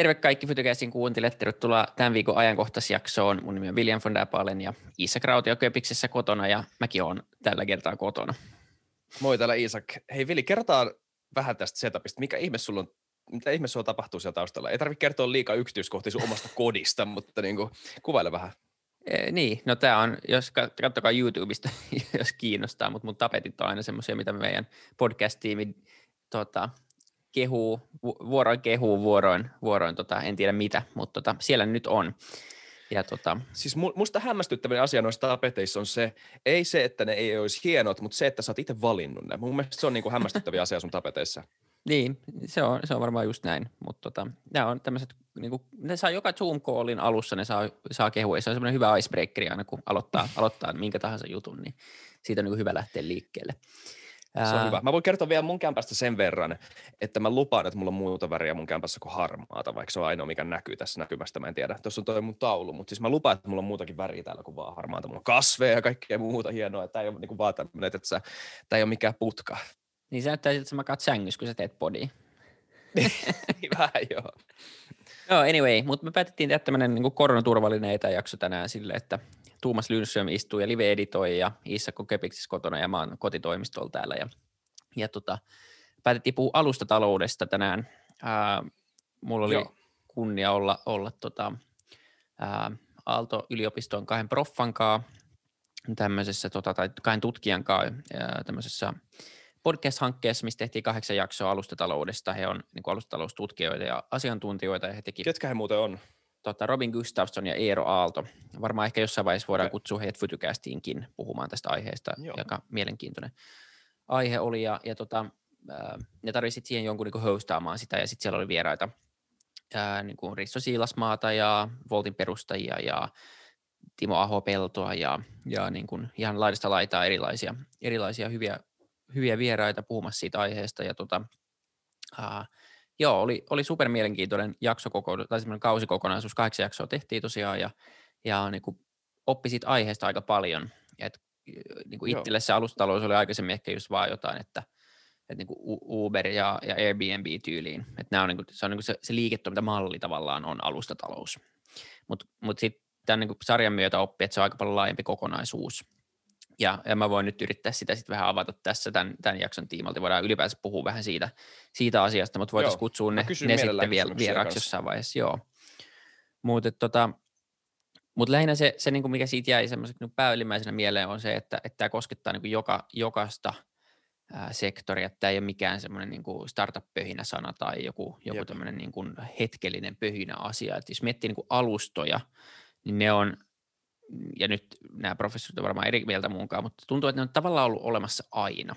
Terve kaikki Fytykäsin kuuntelijat, tervetuloa tämän viikon ajankohtaisjaksoon. Mun nimi on William von Dapalen ja Isak Rautio Köpiksessä kotona ja mäkin olen tällä kertaa kotona. Moi täällä Isak. Hei Vili, kerrotaan vähän tästä setupista. Mikä ihme sulla on, mitä ihme sulla tapahtuu siellä taustalla? Ei tarvitse kertoa liikaa yksityiskohtia sun omasta kodista, mutta niin kuin, kuvaile vähän. E, niin, no tämä on, jos katsokaa YouTubesta, jos kiinnostaa, mutta mun tapetit on aina semmoisia, mitä meidän podcast-tiimi tota, kehuu, vuoroin kehuu, vuoroin, vuoroin tota, en tiedä mitä, mutta tota, siellä nyt on. Ja tota... Siis musta hämmästyttävä asia noissa tapeteissa on se, ei se, että ne ei olisi hienot, mutta se, että sä oot itse valinnut ne. Mun mielestä se on niinku hämmästyttäviä asia sun tapeteissa. Niin, se on, se on varmaan just näin, mutta tota, nämä on tämmöiset, niinku, ne saa joka Zoom-callin alussa, ne saa, saa kehua, se on semmoinen hyvä icebreakeri aina, kun aloittaa, aloittaa minkä tahansa jutun, niin siitä on niinku hyvä lähteä liikkeelle. Se on hyvä. Mä voin kertoa vielä mun kämpästä sen verran, että mä lupaan, että mulla on muuta väriä mun kämpässä kuin harmaata, vaikka se on ainoa, mikä näkyy tässä näkymästä, mä en tiedä. Tuossa on toi mun taulu, mutta siis mä lupaan, että mulla on muutakin väriä täällä kuin vaan harmaata. Mulla on kasveja ja kaikkea muuta hienoa, että tämä ei ole niin vaan tämmöinen, että sä, tämä ei ole mikään putka. Niin sä näyttää siltä, että sä makaat sängyssä, kun sä teet podia. Vähän joo. No anyway, mutta me päätettiin tehdä tämmöinen niin koronaturvallinen etäjakso tänään sille, että Tuumas Lynström istuu ja live-editoi ja Issakko Kepiksissä kotona ja mä oon kotitoimistolla täällä ja ja tota, päätettiin puhua alustataloudesta tänään. Ää, mulla oli Joo. kunnia olla, olla tota, ää, Aalto-yliopiston kahden proffankaa tämmöisessä, tota, tai kahden tutkijan kanssa tämmöisessä podcast-hankkeessa, missä tehtiin kahdeksan jaksoa alustataloudesta. He on niin alustataloustutkijoita ja asiantuntijoita. Ja he teki, Ketkä he muuten on? Tota, Robin Gustafsson ja Eero Aalto. Varmaan ehkä jossain vaiheessa voidaan okay. kutsua heidät Fytykästiinkin puhumaan tästä aiheesta, Joo. joka mielenkiintoinen aihe oli ja, ja tota, ää, ne tarvitsi siihen jonkun niin hostaamaan sitä ja sitten siellä oli vieraita ää, niin kuin Risto Siilasmaata ja Voltin perustajia ja Timo Aho-Peltoa ja, ja niin kuin ihan laidasta laitaa erilaisia, erilaisia hyviä, hyviä vieraita puhumassa siitä aiheesta ja tota, ää, joo, oli, oli super mielenkiintoinen jakso tai semmoinen kausikokonaisuus, kahdeksan jaksoa tehtiin tosiaan ja, ja niin kuin oppi siitä aiheesta aika paljon, että niin kuin itselle se alustatalous oli aikaisemmin ehkä just vaan jotain, että, että niin kuin Uber ja, ja Airbnb-tyyliin, että nämä on, niin kuin, se, on niin kuin se, se liiketoimintamalli tavallaan on alustatalous. Mutta mut, mut sitten tämän niin kuin sarjan myötä oppi, että se on aika paljon laajempi kokonaisuus. Ja, ja mä voin nyt yrittää sitä sitten vähän avata tässä tämän, tämän jakson tiimalta. Voidaan ylipäänsä puhua vähän siitä, siitä asiasta, mutta voitaisiin kutsua ne, ne sitten vielä vieraaksi jossain vaiheessa. Joo. Mutta tota, mutta lähinnä se, se niin kuin mikä siitä jäi semmoiseksi niin päällimmäisenä mieleen on se, että, että tämä koskettaa niin kuin joka, jokaista ää, sektoria. Tämä ei ole mikään semmoinen niin kuin startup-pöhinä sana tai joku, joku tämmöinen niin kuin hetkellinen pöhinä asia. Et jos miettii niin kuin alustoja, niin ne on, ja nyt nämä professorit ovat varmaan eri mieltä muunkaan, mutta tuntuu, että ne on tavallaan ollut olemassa aina.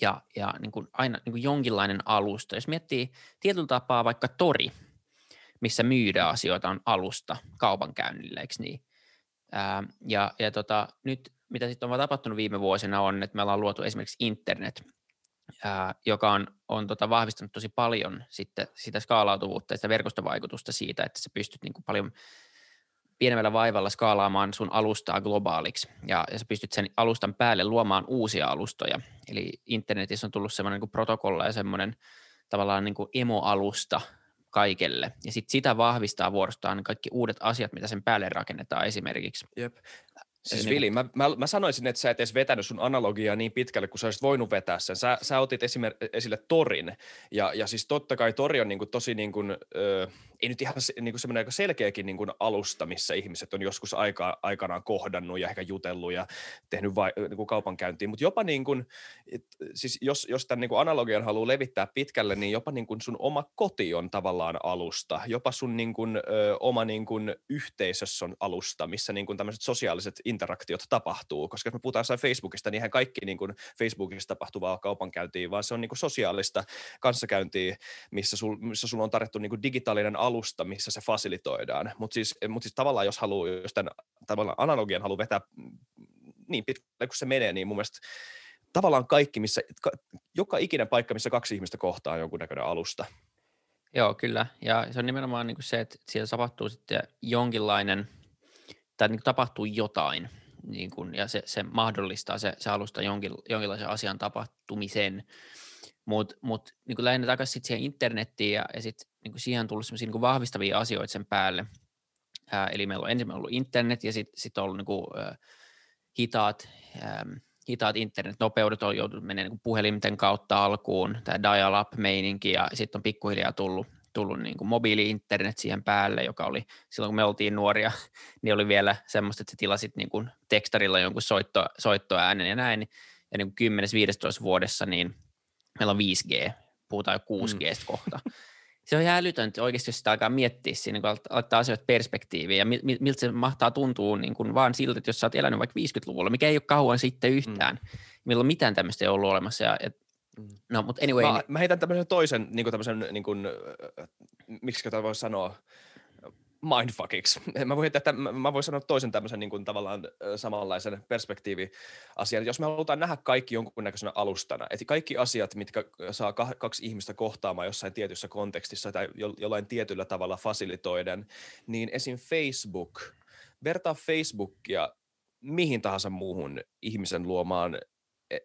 Ja, ja niin kuin aina niin kuin jonkinlainen alusta. Jos miettii tietyllä tapaa vaikka tori – missä myydään asioita, on alusta kaupankäynnille, eikö niin? Ää, ja ja tota, nyt mitä sitten on tapahtunut viime vuosina on, että me ollaan luotu esimerkiksi internet, ää, joka on, on tota vahvistanut tosi paljon sitten sitä skaalautuvuutta ja sitä verkostovaikutusta siitä, että sä pystyt niin kuin paljon pienemmällä vaivalla skaalaamaan sun alustaa globaaliksi ja, ja sä pystyt sen alustan päälle luomaan uusia alustoja. Eli internetissä on tullut semmoinen niin protokolla ja semmoinen tavallaan niin kuin emoalusta, kaikelle. Ja sitten sitä vahvistaa vuorostaan kaikki uudet asiat, mitä sen päälle rakennetaan esimerkiksi. Jep. Siis niin Vili, mä, mä, mä sanoisin, että sä et edes vetänyt sun analogiaa niin pitkälle, kun sä olisit voinut vetää sen. Sä, sä otit esimer- esille torin, ja, ja siis totta kai tori on niin kuin tosi, niin kuin, ö, ei nyt ihan niin kuin semmoinen aika selkeäkin niin kuin alusta, missä ihmiset on joskus aika, aikanaan kohdannut ja ehkä jutellut ja tehnyt vai, niin kuin kaupankäyntiä, mutta jopa niin kuin, et, siis jos, jos tämän niin kuin analogian haluaa levittää pitkälle, niin jopa niin kuin sun oma koti on tavallaan alusta, jopa sun niin kuin, ö, oma niin kuin yhteisössä on alusta, missä niin kuin tämmöiset sosiaaliset interaktiot tapahtuu, koska jos me puhutaan Facebookista, niin eihän kaikki niin kuin Facebookissa tapahtuvaa kaupankäyntiä, vaan se on niin kuin sosiaalista kanssakäyntiä, missä, sul, missä sulla on tarjottu niin kuin digitaalinen alusta, missä se fasilitoidaan. Mutta siis, mut siis tavallaan, jos haluaa, jos tämän tavallaan analogian haluaa vetää niin pitkälle kuin se menee, niin mun mielestä tavallaan kaikki, missä, joka ikinen paikka, missä kaksi ihmistä kohtaa on jonkunnäköinen alusta. Joo, kyllä. Ja se on nimenomaan niin kuin se, että siellä tapahtuu sitten jonkinlainen – tai niin tapahtuu jotain, niin kuin, ja se, se mahdollistaa se, se alusta jonkin, jonkinlaisen asian tapahtumisen. Mutta mut, niin lähinnä takaisin siihen internettiin ja, ja sitten niin siihen on tullut sellaisia niin vahvistavia asioita sen päälle. Ää, eli meillä on ensin ollut internet ja sitten sit on ollut niin kuin, äh, hitaat, ähm, hitaat internetnopeudet on joutunut menemään niin puhelimten kautta alkuun, tämä dial-up-meininki, ja sitten on pikkuhiljaa tullut, tullut niin kuin mobiili-internet siihen päälle, joka oli silloin, kun me oltiin nuoria, niin oli vielä semmoista, että sä tilasit niin kuin tekstarilla jonkun soitto, soittoäänen ja näin, ja niin kuin 10-15 vuodessa, niin meillä on 5G, puhutaan jo 6G mm. kohta. Se on ihan älytöntä oikeasti, jos sitä alkaa miettiä siinä, kun laittaa asioita perspektiiviin ja miltä se mahtaa tuntua niin kuin vaan siltä, että jos sä oot elänyt vaikka 50-luvulla, mikä ei ole kauan sitten yhtään, mm. milloin mitään tämmöistä ei ollut olemassa. Ja, et, mm. no, mutta anyway. Mä, niin, mä heitän tämmöisen toisen, niin kuin tämmöisen, niin kuin, miksi tätä voi sanoa, mindfuckiksi. Mä voin, että, mä voin sanoa toisen tämmöisen niin kuin tavallaan samanlaisen perspektiiviasian. Jos me halutaan nähdä kaikki jonkunnäköisenä alustana, että kaikki asiat, mitkä saa kaksi ihmistä kohtaamaan jossain tietyssä kontekstissa tai jollain tietyllä tavalla fasilitoiden, niin esim. Facebook, vertaa Facebookia mihin tahansa muuhun ihmisen luomaan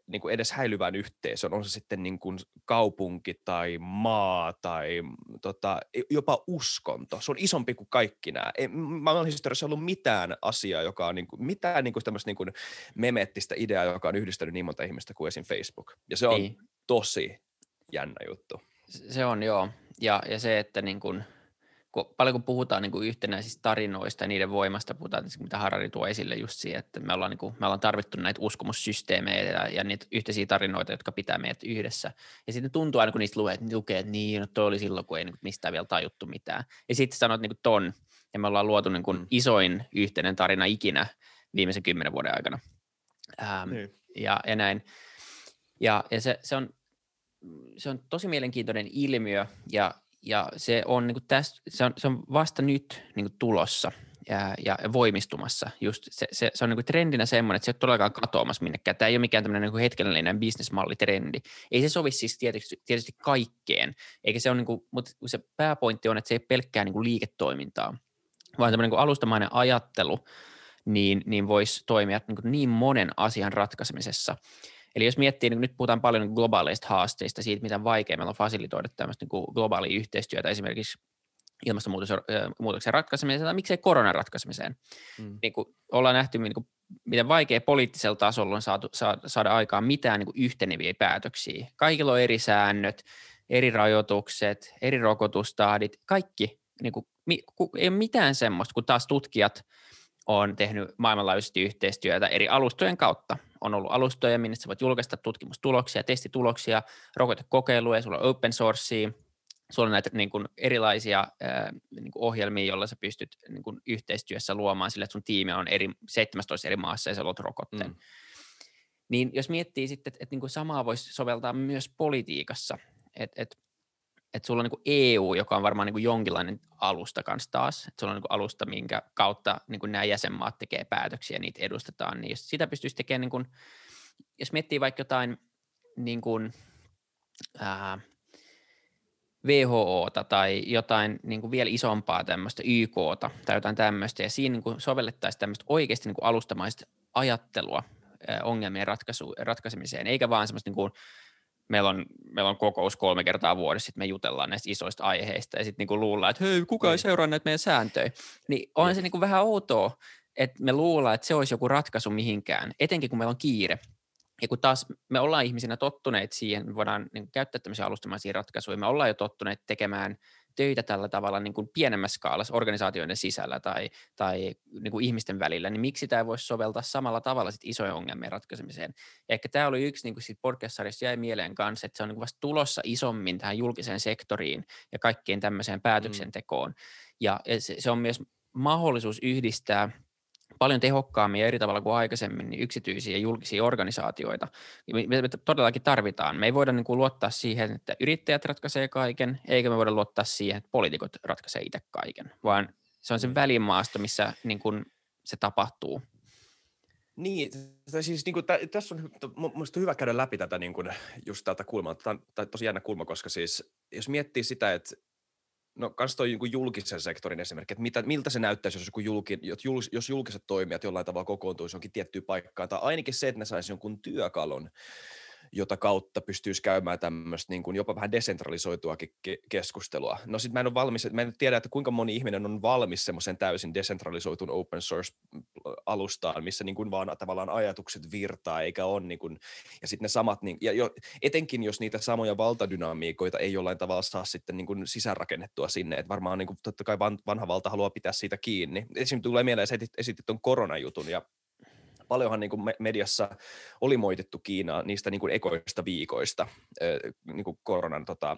niin kuin edes häilyvään yhteisön, on se sitten niin kuin kaupunki tai maa tai tota, e, jopa uskonto. Se on isompi kuin kaikki nämä. Ei maailman historiassa ollut mitään asiaa, joka on niin kuin, mitään niin kuin tämmöistä niin kuin memettistä ideaa, joka on yhdistänyt niin monta ihmistä kuin esim. Facebook. Ja se on niin. tosi jännä juttu. Se on joo. Ja, ja se, että niin kuin – kun, paljon kun puhutaan niin kuin yhtenäisistä tarinoista ja niiden voimasta, puhutaan, mitä Harari tuo esille just siihen, että me ollaan, niin kuin, me ollaan tarvittu näitä uskomussysteemejä ja, ja niitä yhteisiä tarinoita, jotka pitää meidät yhdessä. Ja sitten tuntuu aina, kun niistä lukee, että, lukee, että niin, no toi oli silloin, kun ei niin mistään vielä tajuttu mitään. Ja sitten sanot niin kuin ton, ja me ollaan luotu niin kuin mm. isoin yhteinen tarina ikinä viimeisen kymmenen vuoden aikana. Ähm, niin. ja, ja näin. Ja, ja se, se, on, se on tosi mielenkiintoinen ilmiö, ja, ja se on, niin kuin tästä, se on, se on vasta nyt niin kuin tulossa ja, ja voimistumassa. Just se, se, se on niin kuin trendinä semmoinen, että se ei ole todellakaan katoamassa minnekään. Tämä ei ole mikään tämmöinen niin hetkellinen bisnesmallitrendi. Ei se sovi siis tietysti, tietysti kaikkeen, eikä se on niin kuin, mutta se pääpointti on, että se ei pelkkää niin kuin liiketoimintaa, vaan tämmöinen niin alustamainen ajattelu, niin, niin voisi toimia niin, niin monen asian ratkaisemisessa. Eli jos miettii, niin nyt puhutaan paljon globaaleista haasteista, siitä, miten vaikea meillä on fasilitoida tämmöistä niin globaalia yhteistyötä esimerkiksi ilmastonmuutoksen ratkaisemiseen tai miksei koronan ratkaisemiseen. Mm. Niin kuin ollaan nähty, niin kuin, miten vaikea poliittisella tasolla on saatu, saada, saada aikaan mitään niin kuin yhteneviä päätöksiä. Kaikilla on eri säännöt, eri rajoitukset, eri rokotustahdit, kaikki. Niin kuin, ei ole mitään semmoista, kun taas tutkijat – on tehnyt maailmanlaajuisesti yhteistyötä eri alustojen kautta. On ollut alustoja, minne sä voit julkaista tutkimustuloksia, testituloksia, rokotekokeiluja, sulla on open sourcea, sulla on näitä niin kuin erilaisia ää, niin kuin ohjelmia, joilla sä pystyt niin kuin yhteistyössä luomaan sille, että sun tiimi on eri, 17 eri maassa ja sä luot rokotteen. Mm. Niin jos miettii sitten, että, että niin kuin samaa voisi soveltaa myös politiikassa, että, että että sulla on niin EU, joka on varmaan niin jonkinlainen alusta kanssa taas, että sulla on niin alusta, minkä kautta niin nämä jäsenmaat tekee päätöksiä ja niitä edustetaan, niin jos sitä pystyisi tekemään, niin kuin, jos miettii vaikka jotain niin kuin, ää, WHOta tai jotain niin kuin vielä isompaa tämmöistä YKta tai jotain tämmöistä, ja siinä niin kuin sovellettaisiin tämmöistä oikeasti niin kuin alustamaista ajattelua ongelmien ratkaisu, ratkaisemiseen, eikä vaan semmoista niin kuin meillä on, meillä on kokous kolme kertaa vuodessa, sitten me jutellaan näistä isoista aiheista ja sitten niin luullaan, että hei, kuka ei niin. seuraa näitä meidän sääntöjä. Niin on se niin kuin vähän outoa, että me luullaan, että se olisi joku ratkaisu mihinkään, etenkin kun meillä on kiire. Ja kun taas me ollaan ihmisinä tottuneet siihen, me voidaan niin käyttää tämmöisiä alustamaisia ratkaisuja, me ollaan jo tottuneet tekemään töitä tällä tavalla niin kuin pienemmässä skaalassa organisaatioiden sisällä tai, tai niin kuin ihmisten välillä, niin miksi tämä voisi soveltaa samalla tavalla sit isojen ongelmien ratkaisemiseen. Ja ehkä tämä oli yksi niin kuin siitä podcast jäi mieleen kanssa, että se on niin kuin vasta tulossa isommin tähän julkiseen sektoriin ja kaikkeen tämmöiseen mm. päätöksentekoon. Mm. Ja se, se on myös mahdollisuus yhdistää – paljon tehokkaammin ja eri tavalla kuin aikaisemmin niin yksityisiä ja julkisia organisaatioita. Me, me todellakin tarvitaan. Me ei voida niin kuin luottaa siihen, että yrittäjät ratkaisee kaiken, eikä me voida luottaa siihen, että poliitikot ratkaisee itse kaiken, vaan se on se mm. välimaasto, missä niin kuin se tapahtuu. Niin, siis niin kuin, tä, tässä on mielestäni hyvä käydä läpi tätä niin kuin, just tältä kulmalta. Tämä on tosi jännä kulma, koska siis jos miettii sitä, että No kans toi niin julkisen sektorin esimerkki, että mitä, miltä se näyttäisi, jos, julki, jos julkiset toimijat jollain tavalla kokoontuisi jonkin tiettyyn paikkaan, tai ainakin se, että ne saisi jonkun työkalun, jota kautta pystyisi käymään tämmöistä niin kuin jopa vähän desentralisoituakin ke- keskustelua. No sitten mä en ole valmis, mä en tiedä, että kuinka moni ihminen on valmis semmoisen täysin desentralisoitun open source-alustaan, missä niin kuin vaan tavallaan ajatukset virtaa, eikä ole niin kuin, ja sitten ne samat, niin, ja jo, etenkin jos niitä samoja valtadynamiikoita ei jollain tavalla saa sitten niin kuin sisäänrakennettua sinne, että varmaan niin kuin, totta kai vanha valta haluaa pitää siitä kiinni. Esimerkiksi tulee mieleen, että esitit tuon koronajutun, ja paljonhan niin kuin mediassa oli moitettu Kiinaa niistä niin kuin ekoista viikoista niin kuin koronan tota,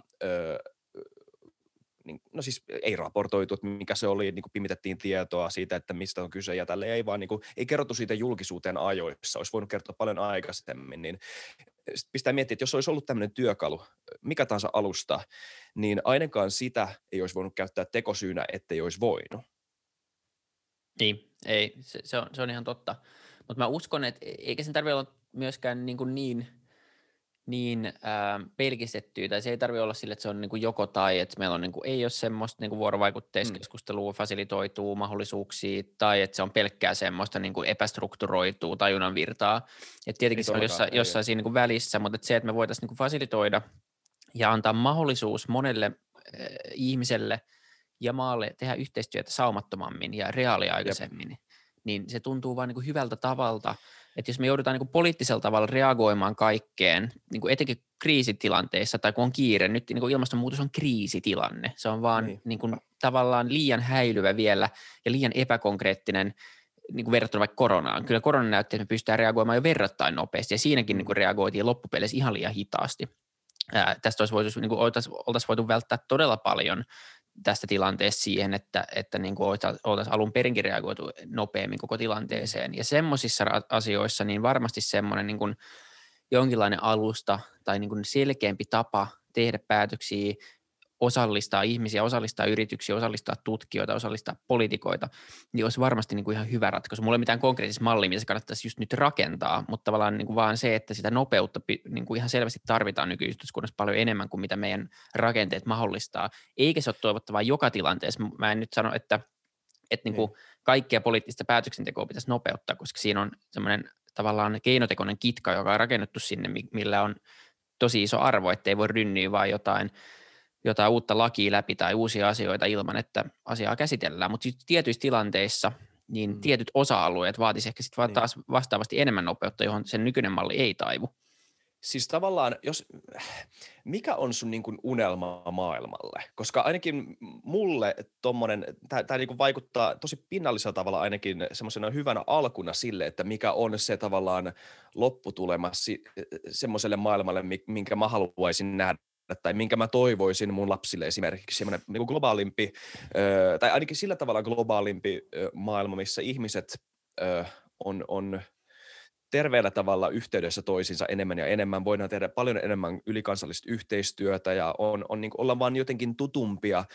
niin, no siis ei raportoitu, että mikä se oli, niin kuin pimitettiin tietoa siitä, että mistä on kyse ja tälle ei vaan niin kuin, ei kerrottu siitä julkisuuteen ajoissa, olisi voinut kertoa paljon aikaisemmin, niin pistää miettiä, että jos olisi ollut tämmöinen työkalu, mikä tahansa alusta, niin ainakaan sitä ei olisi voinut käyttää tekosyynä, ettei olisi voinut. Niin, ei, se, se, on, se on ihan totta. Mutta mä uskon, että e, eikä sen tarvitse olla myöskään niin, kuin niin, niin ää, pelkistettyä, tai se ei tarvitse olla sille, että se on niin kuin joko tai, että meillä on niin kuin, ei ole semmoista niin vuorovaikutteiskeskustelua, mm. fasilitoituu mahdollisuuksia, tai että se on pelkkää semmoista niin kuin epästrukturoituu tajunnan virtaa. Et tietenkin ei se on jossain, jossain siinä niin kuin välissä, mutta että se, että me voitaisiin niin kuin fasilitoida ja antaa mahdollisuus monelle äh, ihmiselle ja maalle tehdä yhteistyötä saumattomammin ja reaaliaikaisemmin, Jep niin se tuntuu vain niin hyvältä tavalta, että jos me joudutaan niin kuin poliittisella tavalla reagoimaan kaikkeen, niin kuin etenkin kriisitilanteissa tai kun on kiire, nyt niin kuin ilmastonmuutos on kriisitilanne, se on vaan niin. Niin kuin, tavallaan liian häilyvä vielä ja liian epäkonkreettinen niin kuin verrattuna vaikka koronaan. Kyllä korona näytti, että me pystytään reagoimaan jo verrattain nopeasti ja siinäkin niin kuin reagoitiin loppupeleissä ihan liian hitaasti. Ää, tästä olisi voitu, niin kuin oltaisiin, oltaisiin voitu välttää todella paljon tästä tilanteesta siihen, että, että niin kuin oltaisiin alun perinkin reagoitu nopeammin koko tilanteeseen. Ja semmoisissa asioissa niin varmasti semmoinen niin kuin jonkinlainen alusta tai niin kuin selkeämpi tapa tehdä päätöksiä osallistaa ihmisiä, osallistaa yrityksiä, osallistaa tutkijoita, osallistaa poliitikoita, niin olisi varmasti niin kuin ihan hyvä ratkaisu. Mulla ei mitään konkreettista mallia, mitä se kannattaisi just nyt rakentaa, mutta tavallaan niin kuin vaan se, että sitä nopeutta niin kuin ihan selvästi tarvitaan nykyyhteiskunnassa paljon enemmän kuin mitä meidän rakenteet mahdollistaa. Eikä se ole toivottavaa joka tilanteessa. Mä en nyt sano, että, että niin kuin kaikkea poliittista päätöksentekoa pitäisi nopeuttaa, koska siinä on semmoinen tavallaan keinotekoinen kitka, joka on rakennettu sinne, millä on tosi iso arvo, ettei voi rynniä vaan jotain jotain uutta lakia läpi tai uusia asioita ilman, että asiaa käsitellään, mutta tietyissä tilanteissa niin mm. tietyt osa-alueet vaatisivat ehkä sitten niin. taas vastaavasti enemmän nopeutta, johon sen nykyinen malli ei taivu. Siis tavallaan, jos, mikä on sun niin kuin unelma maailmalle? Koska ainakin mulle tommonen, tämä niin vaikuttaa tosi pinnallisella tavalla ainakin semmoisena hyvänä alkuna sille, että mikä on se tavallaan lopputulema semmoiselle maailmalle, minkä mä haluaisin nähdä tai minkä mä toivoisin mun lapsille esimerkiksi semmoinen niin globaalimpi, tai ainakin sillä tavalla globaalimpi maailma, missä ihmiset on, on terveellä tavalla yhteydessä toisiinsa enemmän ja enemmän. Voidaan tehdä paljon enemmän ylikansallista yhteistyötä ja on, on niin olla vaan jotenkin tutumpia,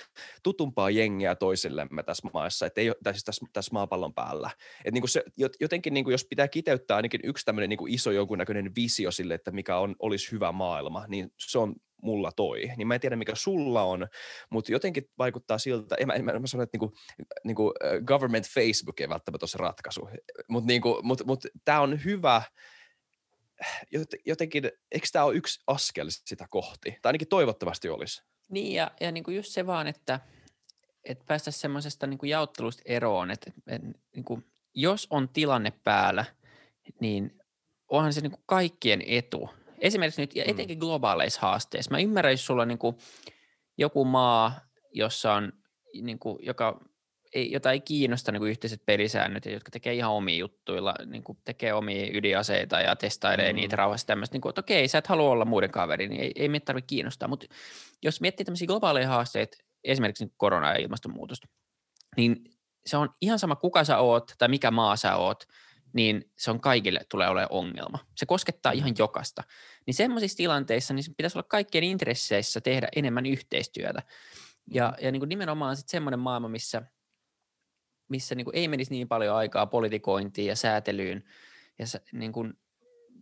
tutumpaa jengiä toisillemme tässä maassa, että ei, tai siis tässä, tässä maapallon päällä. Et niin se, jotenkin niin jos pitää kiteyttää ainakin yksi tämmöinen niin iso jonkunnäköinen visio sille, että mikä on, olisi hyvä maailma, niin se on mulla toi. Niin mä en tiedä, mikä sulla on, mutta jotenkin vaikuttaa siltä, en mä, en mä, mä sanon, että niinku, niinku government Facebook ei välttämättä ole se ratkaisu, mutta niinku, mut, mut tämä on hyvä, jotenkin, eikö tämä ole yksi askel sitä kohti? Tai ainakin toivottavasti olisi. Niin, ja, ja niinku just se vaan, että, että päästäisiin semmoisesta niinku jaottelusta eroon, että, että niinku, jos on tilanne päällä, niin onhan se niinku kaikkien etu, esimerkiksi nyt, ja mm. etenkin globaaleissa haasteissa. Mä ymmärrän, jos sulla on niin kuin joku maa, jossa on, niin kuin, joka ei, jota ei kiinnosta niin kuin yhteiset pelisäännöt, jotka tekee ihan omia juttuilla, niin kuin tekee omia ydinaseita ja testailee mm. niitä rauhassa tämmöistä, niin kuin, että okei, sä et halua olla muiden kaveri, niin ei, ei meitä tarvitse kiinnostaa, mutta jos miettii tämmöisiä globaaleja haasteita, esimerkiksi korona- ja ilmastonmuutosta, niin se on ihan sama, kuka sä oot tai mikä maa sä oot, niin se on kaikille tulee olemaan ongelma. Se koskettaa ihan jokasta. Niin semmoisissa tilanteissa niin pitäisi olla kaikkien intresseissä tehdä enemmän yhteistyötä. Ja, ja niin kuin nimenomaan sitten semmoinen maailma, missä, missä niin kuin ei menisi niin paljon aikaa politikointiin ja säätelyyn, ja niin kuin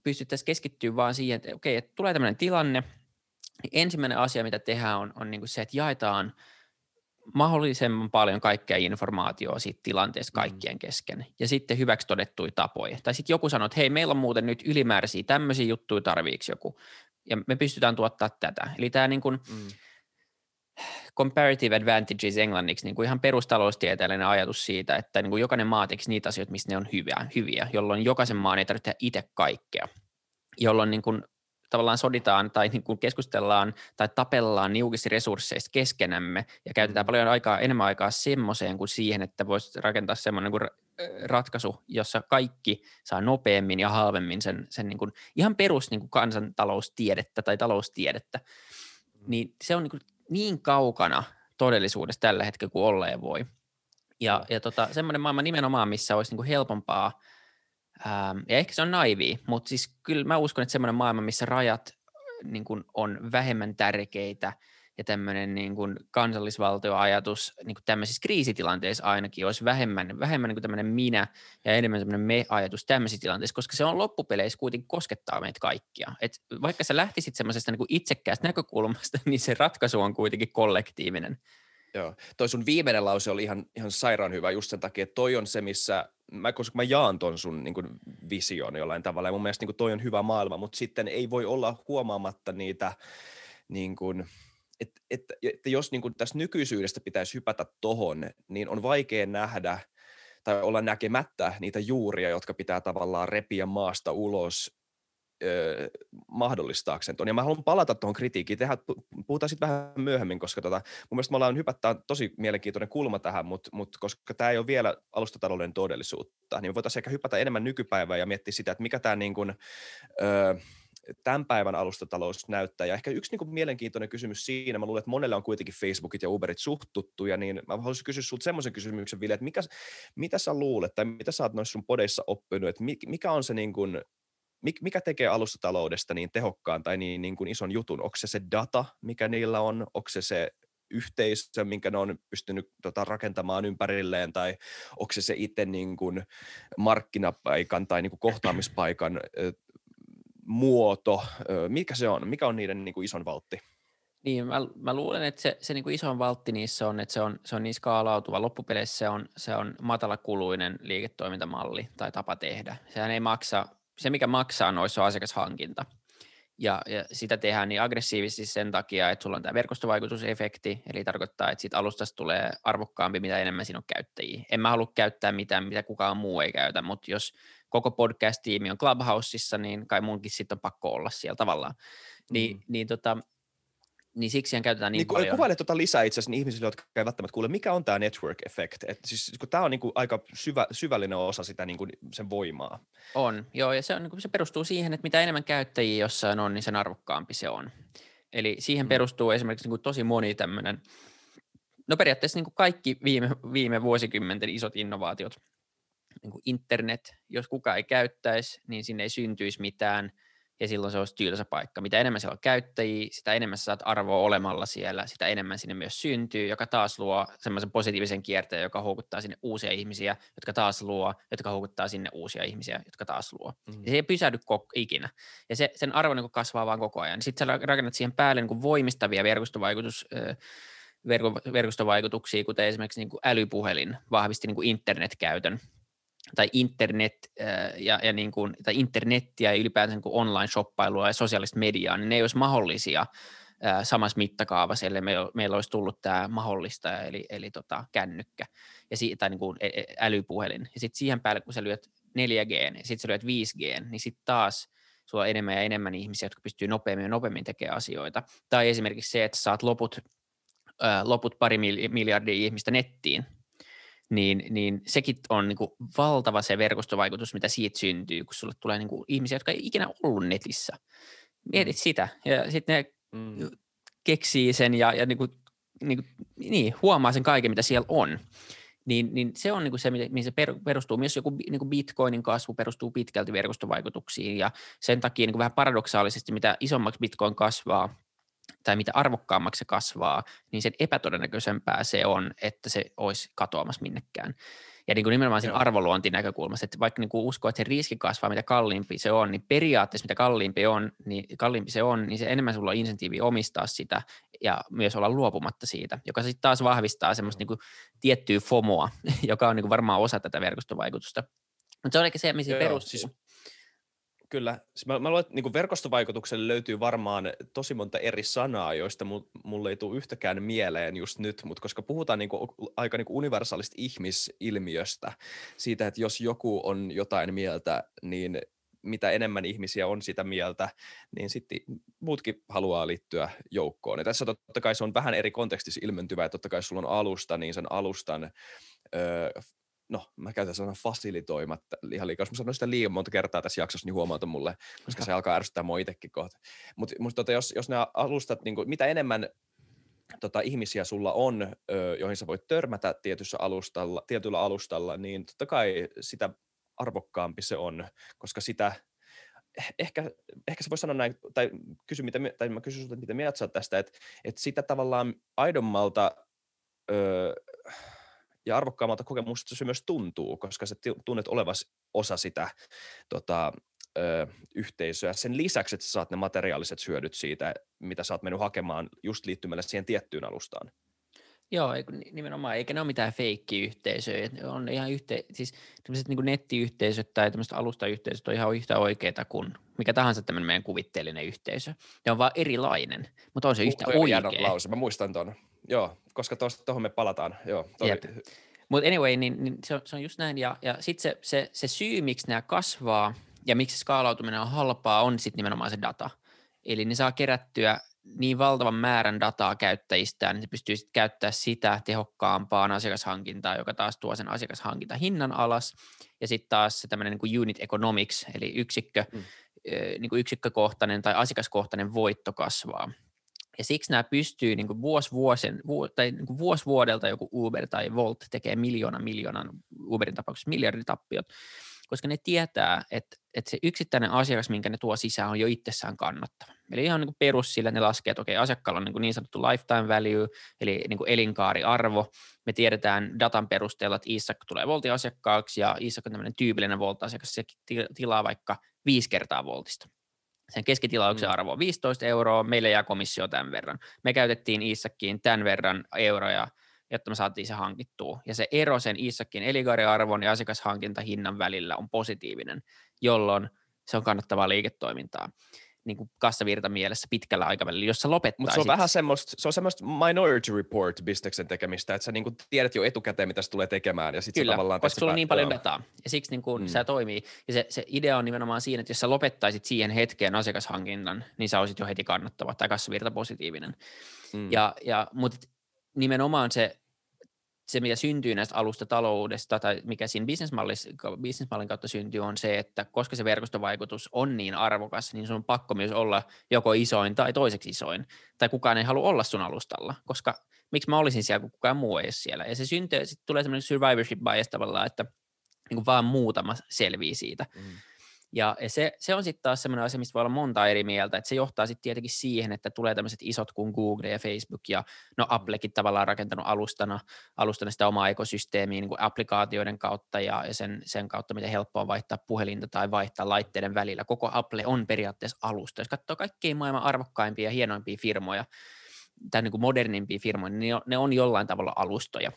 pystyttäisiin keskittyä vaan siihen, että okei, että tulee tämmöinen tilanne, niin ensimmäinen asia, mitä tehdään, on, on niin kuin se, että jaetaan mahdollisimman paljon kaikkea informaatiota siitä tilanteesta mm. kaikkien kesken ja sitten hyväksi todettuja tapoja. Tai sitten joku sanoo, että hei, meillä on muuten nyt ylimääräisiä tämmöisiä juttuja tarviiksi joku ja me pystytään tuottaa tätä. Eli tämä niin kuin, mm. comparative advantages englanniksi, niin kuin ihan perustaloustieteellinen ajatus siitä, että niin kuin jokainen maa tekisi niitä asioita, missä ne on hyviä, hyviä, jolloin jokaisen maan ei tarvitse itse kaikkea, jolloin niin kuin tavallaan soditaan tai niin kuin keskustellaan tai tapellaan niukista resursseista keskenämme ja käytetään mm. paljon aikaa, enemmän aikaa semmoiseen kuin siihen, että voisi rakentaa semmoinen niin ratkaisu, jossa kaikki saa nopeammin ja halvemmin sen, sen niin kuin ihan perus niin kuin kansantaloustiedettä tai taloustiedettä, mm. niin se on niin, kuin niin kaukana todellisuudessa tällä hetkellä kuin olleen voi. Ja, ja tota, semmoinen maailma nimenomaan, missä olisi niin kuin helpompaa – Ähm, ja ehkä se on naivi, mutta siis kyllä mä uskon, että semmoinen maailma, missä rajat niin kuin on vähemmän tärkeitä ja tämmöinen niin kuin kansallisvaltioajatus niin kuin tämmöisissä kriisitilanteissa ainakin olisi vähemmän, vähemmän niin kuin tämmöinen minä ja enemmän semmoinen me-ajatus tämmöisissä tilanteissa, koska se on loppupeleissä kuitenkin koskettaa meitä kaikkia. Et vaikka sä lähtisit semmoisesta niin itsekkäästä näkökulmasta, niin se ratkaisu on kuitenkin kollektiivinen. Joo, toi sun viimeinen lause oli ihan, ihan sairaan hyvä just sen takia, että toi on se, missä mä, koska mä jaan ton sun niin kuin, vision jollain tavalla. Ja mun mielestä niin kuin, toi on hyvä maailma, mutta sitten ei voi olla huomaamatta niitä, niin kuin, että, että, että jos niin kuin, tässä nykyisyydestä pitäisi hypätä tohon, niin on vaikea nähdä tai olla näkemättä niitä juuria, jotka pitää tavallaan repiä maasta ulos mahdollistaakseen tuon. Ja mä haluan palata tuohon kritiikkiin. Tehdä, puhutaan sitten vähän myöhemmin, koska tota, mun mielestä me ollaan hypättää tosi mielenkiintoinen kulma tähän, mutta mut, koska tämä ei ole vielä alustatalouden todellisuutta, niin me voitaisiin ehkä hypätä enemmän nykypäivään ja miettiä sitä, että mikä tämä niin kuin, öö, tämän päivän alustatalous näyttää. Ja ehkä yksi niin kuin mielenkiintoinen kysymys siinä, mä luulen, että monelle on kuitenkin Facebookit ja Uberit suhtuttuja, niin mä haluaisin kysyä sinulta semmoisen kysymyksen, Ville, että mikä, mitä sä luulet tai mitä sä oot noissa sun podeissa oppinut, että mikä on se niin kuin mikä tekee alustataloudesta niin tehokkaan tai niin, niin kuin ison jutun? Onko se se data, mikä niillä on? Onko se se yhteisö, minkä ne on pystynyt tota, rakentamaan ympärilleen, tai onko se se itse niin kuin markkinapaikan tai niin kuin kohtaamispaikan muoto? Mikä se on? Mikä on niiden niin kuin ison valtti? Niin, mä, mä luulen, että se, se niin kuin ison valtti niissä on, että se on, se on niin skaalautuva. Loppupeleissä se on, se on matalakuluinen liiketoimintamalli tai tapa tehdä. Sehän ei maksa se, mikä maksaa noissa on asiakashankinta. Ja, ja sitä tehdään niin aggressiivisesti sen takia, että sulla on tämä verkostovaikutusefekti, eli tarkoittaa, että siitä alustasta tulee arvokkaampi, mitä enemmän siinä on käyttäjiä. En mä halua käyttää mitään, mitä kukaan muu ei käytä, mutta jos koko podcast-tiimi on Clubhouseissa, niin kai munkin sitten on pakko olla siellä tavallaan. Niin, mm. niin tota, niin siksi käytetään niin, niin paljon. Kuvaile tuota lisää itse asiassa ihmisille, jotka ei välttämättä kuule, mikä on tämä network effect. Et siis, kun tämä on niin kuin aika syvä, syvällinen osa sitä niin kuin sen voimaa. On, joo, ja se, on, niin kuin, se perustuu siihen, että mitä enemmän käyttäjiä jossain on, niin sen arvokkaampi se on. Eli siihen mm. perustuu esimerkiksi niin kuin tosi moni tämmöinen, no periaatteessa niin kuin kaikki viime, viime vuosikymmenten isot innovaatiot, niin kuin internet, jos kukaan ei käyttäisi, niin sinne ei syntyisi mitään – ja silloin se olisi tylsä paikka. Mitä enemmän siellä on käyttäjiä, sitä enemmän sä saat arvoa olemalla siellä, sitä enemmän sinne myös syntyy, joka taas luo semmoisen positiivisen kierteen, joka houkuttaa sinne uusia ihmisiä, jotka taas luo, jotka houkuttaa sinne uusia ihmisiä, jotka taas luo. Mm. Ja se ei pysähdy koko, ikinä. Ja se, sen arvo niin kasvaa vaan koko ajan. Sitten sä rakennat siihen päälle niin voimistavia verkostovaikutus, verkostovaikutuksia, kuten esimerkiksi niin kuin älypuhelin vahvisti niin kuin internetkäytön tai internet äh, ja, ja niin kuin, tai internettiä ja ylipäätään niin online-shoppailua ja sosiaalista mediaa, niin ne ei olisi mahdollisia äh, samassa mittakaavassa, ellei me, meillä olisi tullut tämä mahdollista, eli, eli tota, kännykkä ja si, tai niin kuin e, e, älypuhelin. Ja sitten siihen päälle, kun sä lyöt 4G, ja sitten sä lyöt 5G, niin sitten taas sulla on enemmän ja enemmän ihmisiä, jotka pystyy nopeammin ja nopeammin tekemään asioita. Tai esimerkiksi se, että saat loput, äh, loput pari miljardia ihmistä nettiin, niin, niin sekin on niin kuin valtava se verkostovaikutus, mitä siitä syntyy, kun sulle tulee niin kuin ihmisiä, jotka ei ikinä ollut netissä. Mietit mm. sitä, ja sitten ne mm. keksii sen ja, ja niin kuin, niin kuin, niin, huomaa sen kaiken, mitä siellä on. Niin, niin se on niin kuin se, mihin se perustuu. Myös joku niin kuin bitcoinin kasvu perustuu pitkälti verkostovaikutuksiin, ja sen takia niin kuin vähän paradoksaalisesti, mitä isommaksi bitcoin kasvaa, tai mitä arvokkaammaksi se kasvaa, niin sen epätodennäköisempää se on, että se olisi katoamassa minnekään. Ja niin kuin nimenomaan sen arvoluontin näkökulmasta, että vaikka niin kuin uskoo, että se riski kasvaa, mitä kalliimpi se on, niin periaatteessa mitä kalliimpi, on, niin kalliimpi se on, niin se enemmän sulla on insentiivi omistaa sitä ja myös olla luopumatta siitä, joka sitten taas vahvistaa semmoista niin kuin tiettyä FOMOa, joka on niin kuin varmaan osa tätä verkostovaikutusta. Mutta se on ehkä se, missä perustuu. Siis Kyllä. Mä, mä luulen, että niin verkostovaikutukselle löytyy varmaan tosi monta eri sanaa, joista mulle ei tule yhtäkään mieleen just nyt, mutta koska puhutaan niin kuin, aika niin universaalista ihmisilmiöstä, siitä, että jos joku on jotain mieltä, niin mitä enemmän ihmisiä on sitä mieltä, niin sitten muutkin haluaa liittyä joukkoon. Ja tässä totta kai se on vähän eri kontekstissa ilmentyvä, että totta kai sulla on alusta, niin sen alustan no mä käytän sanan fasilitoimatta ihan liikaa. Jos mä sanon sitä liian monta kertaa tässä jaksossa, niin huomauta mulle, koska se alkaa ärsyttää mua itsekin kohta. Mutta tota, jos, jos nämä alustat, niin kuin, mitä enemmän tota, ihmisiä sulla on, ö, joihin sä voit törmätä tietyssä alustalla, tietyllä alustalla, niin totta kai sitä arvokkaampi se on, koska sitä, ehkä, ehkä se voi sanoa näin, tai kysy, mitä, tai mä kysyn sulta, mitä mieltä sä tästä, että, että sitä tavallaan aidommalta, ö, ja arvokkaammalta kokemusta se myös tuntuu, koska sä tunnet olevas osa sitä tota, ö, yhteisöä. Sen lisäksi, että sä saat ne materiaaliset hyödyt siitä, mitä sä oot mennyt hakemaan just liittymällä siihen tiettyyn alustaan. Joo, nimenomaan, eikä ne ole mitään feikkiyhteisöjä. On ihan yhte, siis niin nettiyhteisöt tai tämmöiset alustayhteisöt on ihan yhtä oikeita kuin mikä tahansa tämmöinen meidän kuvitteellinen yhteisö. Ne on vaan erilainen, mutta on se yhtä oikea. lause, mä muistan tuon. Joo, koska tuohon me palataan. Joo. Mutta anyway, niin, niin se, on, se on just näin. Ja, ja sitten se, se, se syy, miksi nämä kasvaa ja miksi skaalautuminen on halpaa, on sitten nimenomaan se data. Eli ne saa kerättyä niin valtavan määrän dataa käyttäjistään, niin se pystyy sitten käyttämään sitä tehokkaampaan asiakashankintaan, joka taas tuo sen asiakashankintahinnan alas. Ja sitten taas se tämmöinen niin unit economics, eli yksikkö, mm. niin kuin yksikkökohtainen tai asiakaskohtainen voitto kasvaa. Ja siksi nämä pystyy niin kuin vuosi, vuosen, vu, tai niin vuosi vuodelta joku Uber tai Volt tekee miljoona miljoonan, Uberin tapauksessa miljarditappiot, koska ne tietää, että, että se yksittäinen asiakas, minkä ne tuo sisään, on jo itsessään kannattava. Eli ihan niin perus sillä, ne laskee, että okei, asiakkaalla on niin, kuin niin sanottu lifetime value, eli niin kuin elinkaariarvo. Me tiedetään datan perusteella, että Isak tulee Voltin asiakkaaksi, ja Isak on tämmöinen tyypillinen Volt-asiakas, se tilaa vaikka viisi kertaa Voltista sen keskitilauksen mm. arvo on 15 euroa, meille jää komissio tämän verran. Me käytettiin Isakkiin tämän verran euroja, jotta me saatiin se hankittua. Ja se ero sen Isakkin eligariarvon ja asiakashankintahinnan välillä on positiivinen, jolloin se on kannattavaa liiketoimintaa niin kuin kassavirta mielessä pitkällä aikavälillä, jos sä lopettaisit. Mutta se on vähän semmoista, se on semmoista minority report bisneksen tekemistä, että sä niin kuin tiedät jo etukäteen, mitä se tulee tekemään. Ja sit Kyllä, tavallaan koska sulla on niin paljon dataa, ja siksi niin kuin mm. se toimii. Ja se, se idea on nimenomaan siinä, että jos sä lopettaisit siihen hetkeen asiakashankinnan, niin sä olisit jo heti kannattava tai kassavirta positiivinen. Mm. Ja, ja, mutta nimenomaan se se, mitä syntyy näistä alustataloudesta tai mikä siinä bisnesmallin kautta syntyy, on se, että koska se verkostovaikutus on niin arvokas, niin sun on pakko myös olla joko isoin tai toiseksi isoin, tai kukaan ei halua olla sun alustalla, koska miksi mä olisin siellä, kun kukaan muu ei ole siellä. Ja se syntyy, sitten tulee semmoinen survivorship bias tavallaan, että niin kuin vaan muutama selvii siitä. Mm. Ja se, se on sitten taas semmoinen asia, mistä voi olla monta eri mieltä, että se johtaa sitten tietenkin siihen, että tulee tämmöiset isot kuin Google ja Facebook ja no mm. Applekin tavallaan rakentanut alustana, alustana sitä omaa ekosysteemiä niin kuin applikaatioiden kautta ja, ja sen, sen kautta, miten helppoa vaihtaa puhelinta tai vaihtaa laitteiden välillä. Koko Apple on periaatteessa alusta. Jos katsoo kaikkein maailman arvokkaimpia ja hienoimpia firmoja, tai niin kuin modernimpia firmoja, niin ne on, ne on jollain tavalla alustoja.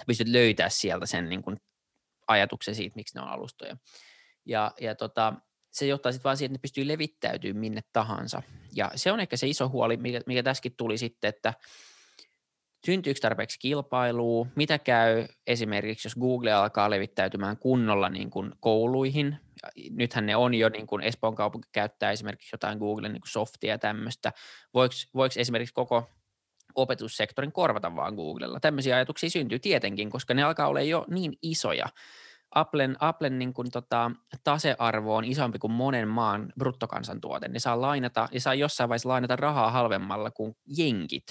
Sä pystyt löytämään sieltä sen niin kuin ajatuksen siitä, miksi ne on alustoja. Ja, ja tota, se johtaa sitten vaan siihen, että ne pystyy levittäytymään minne tahansa. Ja se on ehkä se iso huoli, mikä, mikä tässäkin tuli sitten, että syntyykö tarpeeksi kilpailua, mitä käy esimerkiksi, jos Google alkaa levittäytymään kunnolla niin kuin kouluihin. Nythän ne on jo, niin kuin Espoon kaupunki käyttää esimerkiksi jotain Googlen niin kuin softia ja tämmöistä. Voiko, voiko esimerkiksi koko opetussektorin korvata vaan Googlella? Tämmöisiä ajatuksia syntyy tietenkin, koska ne alkaa olla jo niin isoja, Applen, Applen niin kuin tota, tasearvo on isompi kuin monen maan bruttokansantuote. Ne saa lainata, ja saa jossain vaiheessa lainata rahaa halvemmalla kuin jenkit.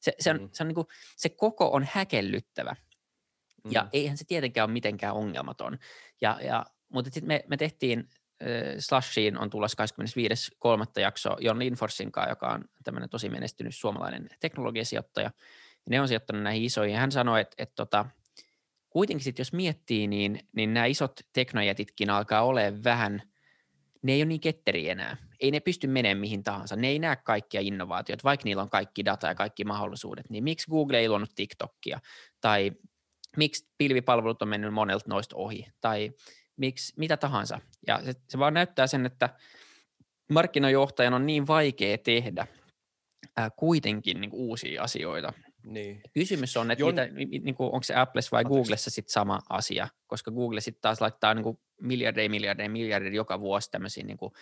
Se, se, on, mm. se, on niin kuin, se koko on häkellyttävä. Mm. Ja eihän se tietenkään ole mitenkään ongelmaton. Ja, ja, mutta sitten me, me tehtiin Slashiin on tulossa 25.3. jakso Jon Linforsin kanssa, joka on tämmöinen tosi menestynyt suomalainen teknologiasijoittaja. Ja ne on sijoittanut näihin isoihin. Hän sanoi, että, että, että kuitenkin sit jos miettii, niin, niin nämä isot teknojätitkin alkaa olemaan vähän, ne ei ole niin ketteriä enää. Ei ne pysty menemään mihin tahansa. Ne ei näe kaikkia innovaatioita, vaikka niillä on kaikki data ja kaikki mahdollisuudet. Niin miksi Google ei luonut TikTokia? Tai miksi pilvipalvelut on mennyt monelta noista ohi? Tai miksi, mitä tahansa. Ja se, se vaan näyttää sen, että markkinajohtajan on niin vaikea tehdä ää, kuitenkin niin uusia asioita, niin. Kysymys on, että Jon... mitä, niin kuin, onko se Applessa vai Anteeksi. Googlessa sitten sama asia, koska Google sitten taas laittaa niin kuin miljardeja, miljardeja, miljardeja joka vuosi tämmöisiin niin, kuin,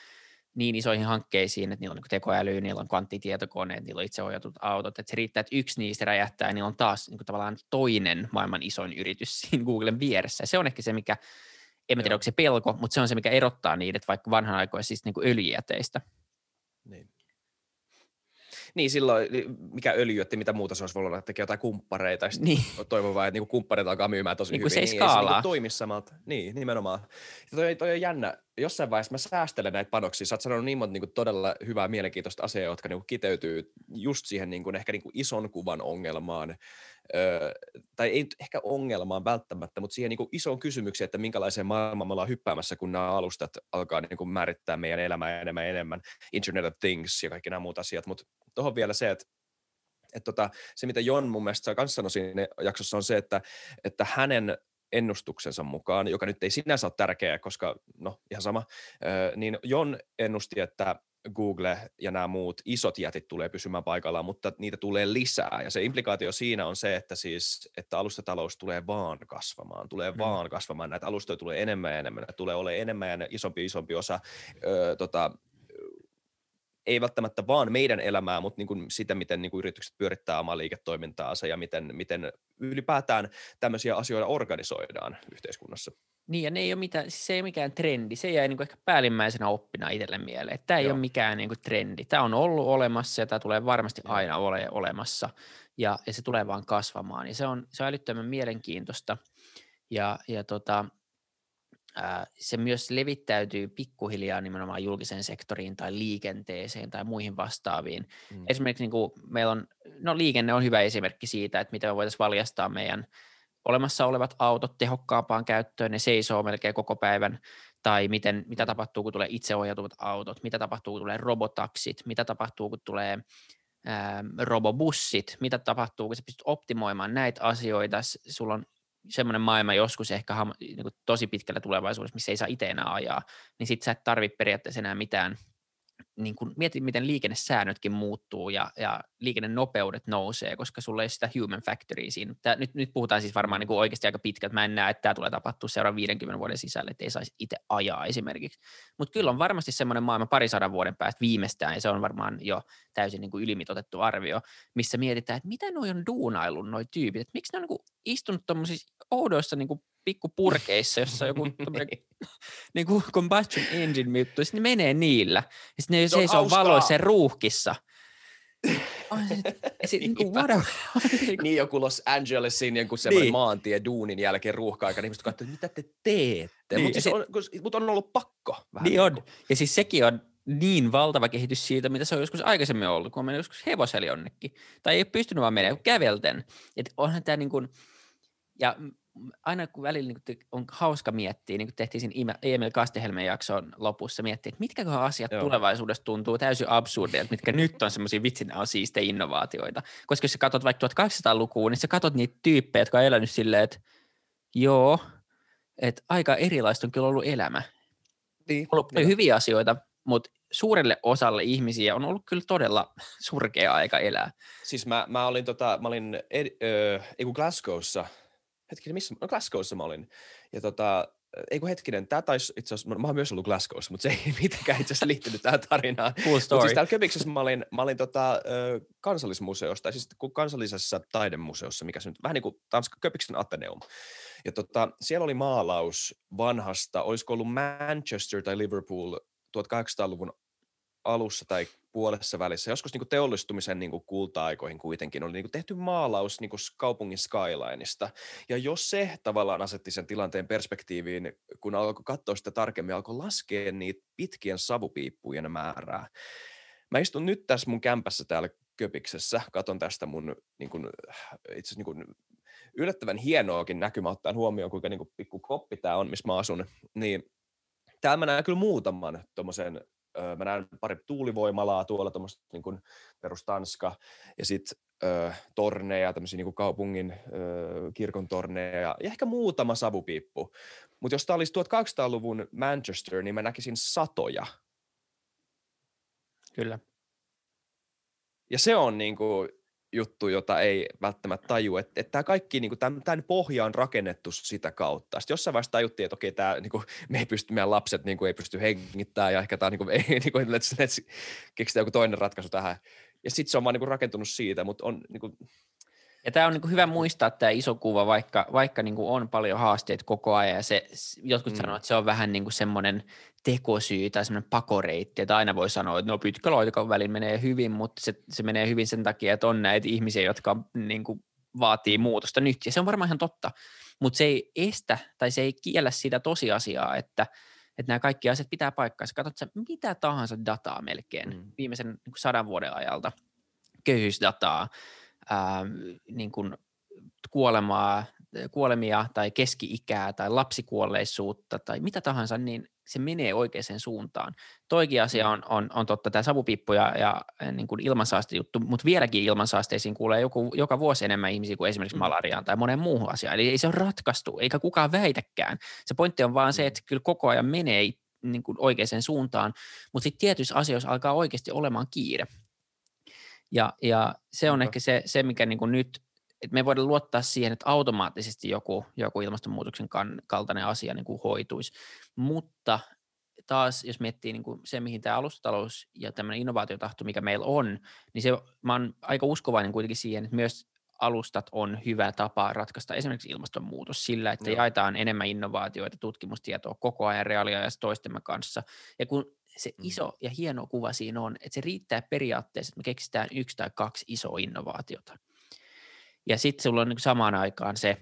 niin isoihin hankkeisiin, että niillä on niin tekoäly, niillä on kvanttitietokoneet, niillä on itseohjatut autot, että se riittää, että yksi niistä räjähtää, ja niillä on taas niin kuin, tavallaan toinen maailman isoin yritys siinä Googlen vieressä. Ja se on ehkä se, mikä, en tiedä, onko se pelko, mutta se on se, mikä erottaa niitä vaikka vanhan aikoisista niin öljyjäteistä. Niin. Niin silloin, mikä öljy, että mitä muuta se olisi voinut olla, tekee jotain kumppareita, niin. toivon vaan, että niinku kumppareita alkaa myymään tosi niin hyvin. Se ei niin, skaalaa. Ei se niinku toimi samalta. Niin, nimenomaan. Ja toi, toi on jännä. Jossain vaiheessa mä säästelen näitä panoksia. Sä oot sanonut niin monta niinku todella hyvää, mielenkiintoista asiaa, jotka niinku kiteytyy just siihen niinku, ehkä niinku ison kuvan ongelmaan tai ei ehkä ongelmaan välttämättä, mutta siihen niin isoon kysymykseen, että minkälaiseen maailmaan me ollaan hyppäämässä, kun nämä alustat alkaa niin kuin määrittää meidän elämää enemmän ja enemmän, Internet of Things ja kaikki nämä muut asiat, mutta tuohon vielä se, että että tota, se, mitä Jon mun mielestä kanssa sanoi siinä jaksossa, on se, että, että hänen ennustuksensa mukaan, joka nyt ei sinänsä ole tärkeä, koska no ihan sama, niin Jon ennusti, että Google ja nämä muut isot jätit tulee pysymään paikallaan, mutta niitä tulee lisää. Ja se implikaatio siinä on se, että siis, että alustatalous tulee vaan kasvamaan, tulee mm. vaan kasvamaan. Näitä alustoja tulee enemmän ja enemmän, tulee olemaan enemmän ja isompi isompi osa ö, tota, ei välttämättä vaan meidän elämää, mutta niin kuin sitä, miten niin kuin yritykset pyörittää omaa liiketoimintaansa ja miten, miten ylipäätään tämmöisiä asioita organisoidaan yhteiskunnassa. Niin, ja ne ei ole mitään, siis se ei ole mikään trendi. Se jäi niin kuin ehkä päällimmäisenä oppina itselle mieleen. Tämä ei Joo. ole mikään niin kuin trendi. Tämä on ollut olemassa ja tämä tulee varmasti aina ole olemassa. Ja, ja se tulee vaan kasvamaan. Ja se on, se on älyttömän mielenkiintoista. Ja, ja tota, ää, se myös levittäytyy pikkuhiljaa nimenomaan julkiseen sektoriin tai liikenteeseen tai muihin vastaaviin. Mm. Esimerkiksi niin kuin meillä on, no liikenne on hyvä esimerkki siitä, että miten me voitaisiin valjastaa meidän – olemassa olevat autot tehokkaampaan käyttöön, ne seisoo melkein koko päivän, tai miten, mitä tapahtuu, kun tulee itseohjautuvat autot, mitä tapahtuu, kun tulee robotaksit, mitä tapahtuu, kun tulee ää, robobussit, mitä tapahtuu, kun sä pystyt optimoimaan näitä asioita, sulla on semmoinen maailma joskus ehkä niin tosi pitkällä tulevaisuudessa, missä ei saa itse enää ajaa, niin sit sä et tarvitse periaatteessa enää mitään niin kun mietit, miten liikennesäännötkin muuttuu ja, ja liikennenopeudet nousee, koska sulla ei sitä human factory siinä. Tää, nyt, nyt puhutaan siis varmaan niin oikeasti aika pitkät. Mä en näe, että tämä tulee tapahtua seuraavan 50 vuoden sisällä, että ei saisi itse ajaa esimerkiksi. Mutta kyllä on varmasti semmoinen maailma parisadan vuoden päästä viimeistään, ja se on varmaan jo täysin niin kuin ylimitotettu arvio, missä mietitään, että mitä noi on duunaillut noi tyypit, että miksi ne on niin istunut tuommoisissa oudoissa niin kuin pikkupurkeissa, jossa joku niin. niin kuin combustion engine juttu, ja ne menee niillä. Ja sitten ne seisoo valoissa ruuhkissa. niin, kuin, niin joku Los Angelesin joku semmoinen niin. maantie duunin jälkeen ruuhka-aika, niin ihmiset että mitä te teette? Niin. Mutta siis on, mut on ollut pakko. Vähän niin on. Ja siis sekin on niin valtava kehitys siitä, mitä se on joskus aikaisemmin ollut, kun on mennyt joskus hevoseli jonnekin. Tai ei ole pystynyt vaan menemään kävelten. Että onhan tämä niin kuin, ja aina kun välillä niin on hauska miettiä, niin kuin tehtiin siinä Emil Kastehelmen jakson lopussa, miettiä, että mitkä asiat Joo. tulevaisuudessa tuntuu täysin absurdeilta, mitkä nyt on semmoisia vitsin on siistejä innovaatioita. Koska jos sä katsot vaikka 1800-lukua, niin sä katsot niitä tyyppejä, jotka on elänyt silleen, että joo, että aika erilaista on kyllä ollut elämä. Niin, on ollut hyviä asioita, mutta suurelle osalle ihmisiä on ollut kyllä todella surkea aika elää. Siis mä, mä olin, tota, mä olin ed, ö, Glasgowssa – hetkinen, missä, no Glasgowssa mä olin. Ja tota, ei kun hetkinen, tämä taisi itse asiassa, mä oon myös ollut Glasgowssa, mutta se ei mitenkään itse asiassa liittynyt tähän tarinaan. Cool story. Mutta siis täällä Köpiksessä mä olin, mä olin tota, kansallismuseossa, tai siis kansallisessa taidemuseossa, mikä se nyt, vähän niin kuin Tanska, Köpiksen Ateneum. Ja tota, siellä oli maalaus vanhasta, olisiko ollut Manchester tai Liverpool 1800-luvun alussa tai puolessa välissä, joskus niin kuin teollistumisen niin kuin kulta-aikoihin kuitenkin, oli niin kuin tehty maalaus niin kuin kaupungin skylineista. Ja jos se tavallaan asetti sen tilanteen perspektiiviin, kun alkoi katsoa sitä tarkemmin, alkoi laskea niitä pitkien savupiippujen määrää. Mä istun nyt tässä mun kämpässä täällä Köpiksessä, katon tästä mun niin kuin, itse niin kuin, yllättävän hienoakin näkymä ottaen huomioon, kuinka niin kuin, pikku koppi tämä on, missä mä asun, niin täällä mä näen kyllä muutaman tuommoisen mä näen pari tuulivoimalaa tuolla, tuommoista niin kuin perustanska, ja sitten torneja, tämmöisiä niin kuin kaupungin ö, kirkon torneja, ja ehkä muutama savupiippu. Mutta jos tämä olisi 1800-luvun Manchester, niin mä näkisin satoja. Kyllä. Ja se on niin kuin, juttu, jota ei välttämättä taju, että, että tämä kaikki, niin kuin, tämän, tämän pohja on rakennettu sitä kautta. Sitten jossain vaiheessa tajuttiin, että okei, tämä, niin kuin, me ei pysty, meidän lapset niin kuin, ei pysty hengittämään ja ehkä tämä niin kuin, ei, niin kuin, let's, let's keksitään joku toinen ratkaisu tähän. Ja sitten se on vaan niin kuin, rakentunut siitä, mutta on niin kuin, ja tämä on niin hyvä muistaa tämä iso kuva, vaikka, vaikka niin on paljon haasteita koko ajan ja se, jotkut mm. sanoo, että se on vähän niin semmoinen tekosyy tai semmoinen pakoreitti, että aina voi sanoa, että no pitkällä aikavälillä välin menee hyvin, mutta se, se menee hyvin sen takia, että on näitä ihmisiä, jotka niin kuin vaatii muutosta nyt, ja se on varmaan ihan totta, mutta se ei estä tai se ei kiellä sitä tosiasiaa, että, että nämä kaikki asiat pitää paikkaansa. Katsot mitä tahansa dataa melkein mm. viimeisen niin sadan vuoden ajalta, köyhyysdataa, ää, niin kuin kuolemaa, kuolemia tai keski-ikää tai lapsikuolleisuutta tai mitä tahansa, niin se menee oikeaan suuntaan. Toikin asia mm. on, on, on totta, tämä savupippu ja, ja niin kuin ilmansaastejuttu, mutta vieläkin ilmansaasteisiin kuulee joku, joka vuosi enemmän ihmisiä kuin esimerkiksi mm. malariaan tai monen muuhun asiaan. Eli ei se ole ratkaistu, eikä kukaan väitäkään. Se pointti on vaan se, mm. että kyllä koko ajan menee niin kuin oikeaan suuntaan, mutta sitten tietyissä asioissa alkaa oikeasti olemaan kiire. Ja, ja se on ehkä se, se mikä niin kuin nyt että me voidaan luottaa siihen, että automaattisesti joku, joku ilmastonmuutoksen kaltainen asia niin kuin hoituisi. Mutta taas, jos miettii niin kuin se, mihin tämä alustatalous ja tämmöinen innovaatiotahto, mikä meillä on, niin se, mä oon aika uskovainen kuitenkin siihen, että myös alustat on hyvä tapa ratkaista esimerkiksi ilmastonmuutos sillä, että Joo. jaetaan enemmän innovaatioita, tutkimustietoa koko ajan reaaliajassa toistemme kanssa. Ja kun se mm. iso ja hieno kuva siinä on, että se riittää periaatteessa, että me keksitään yksi tai kaksi isoa innovaatiota. Ja sitten sulla on niin samaan aikaan se,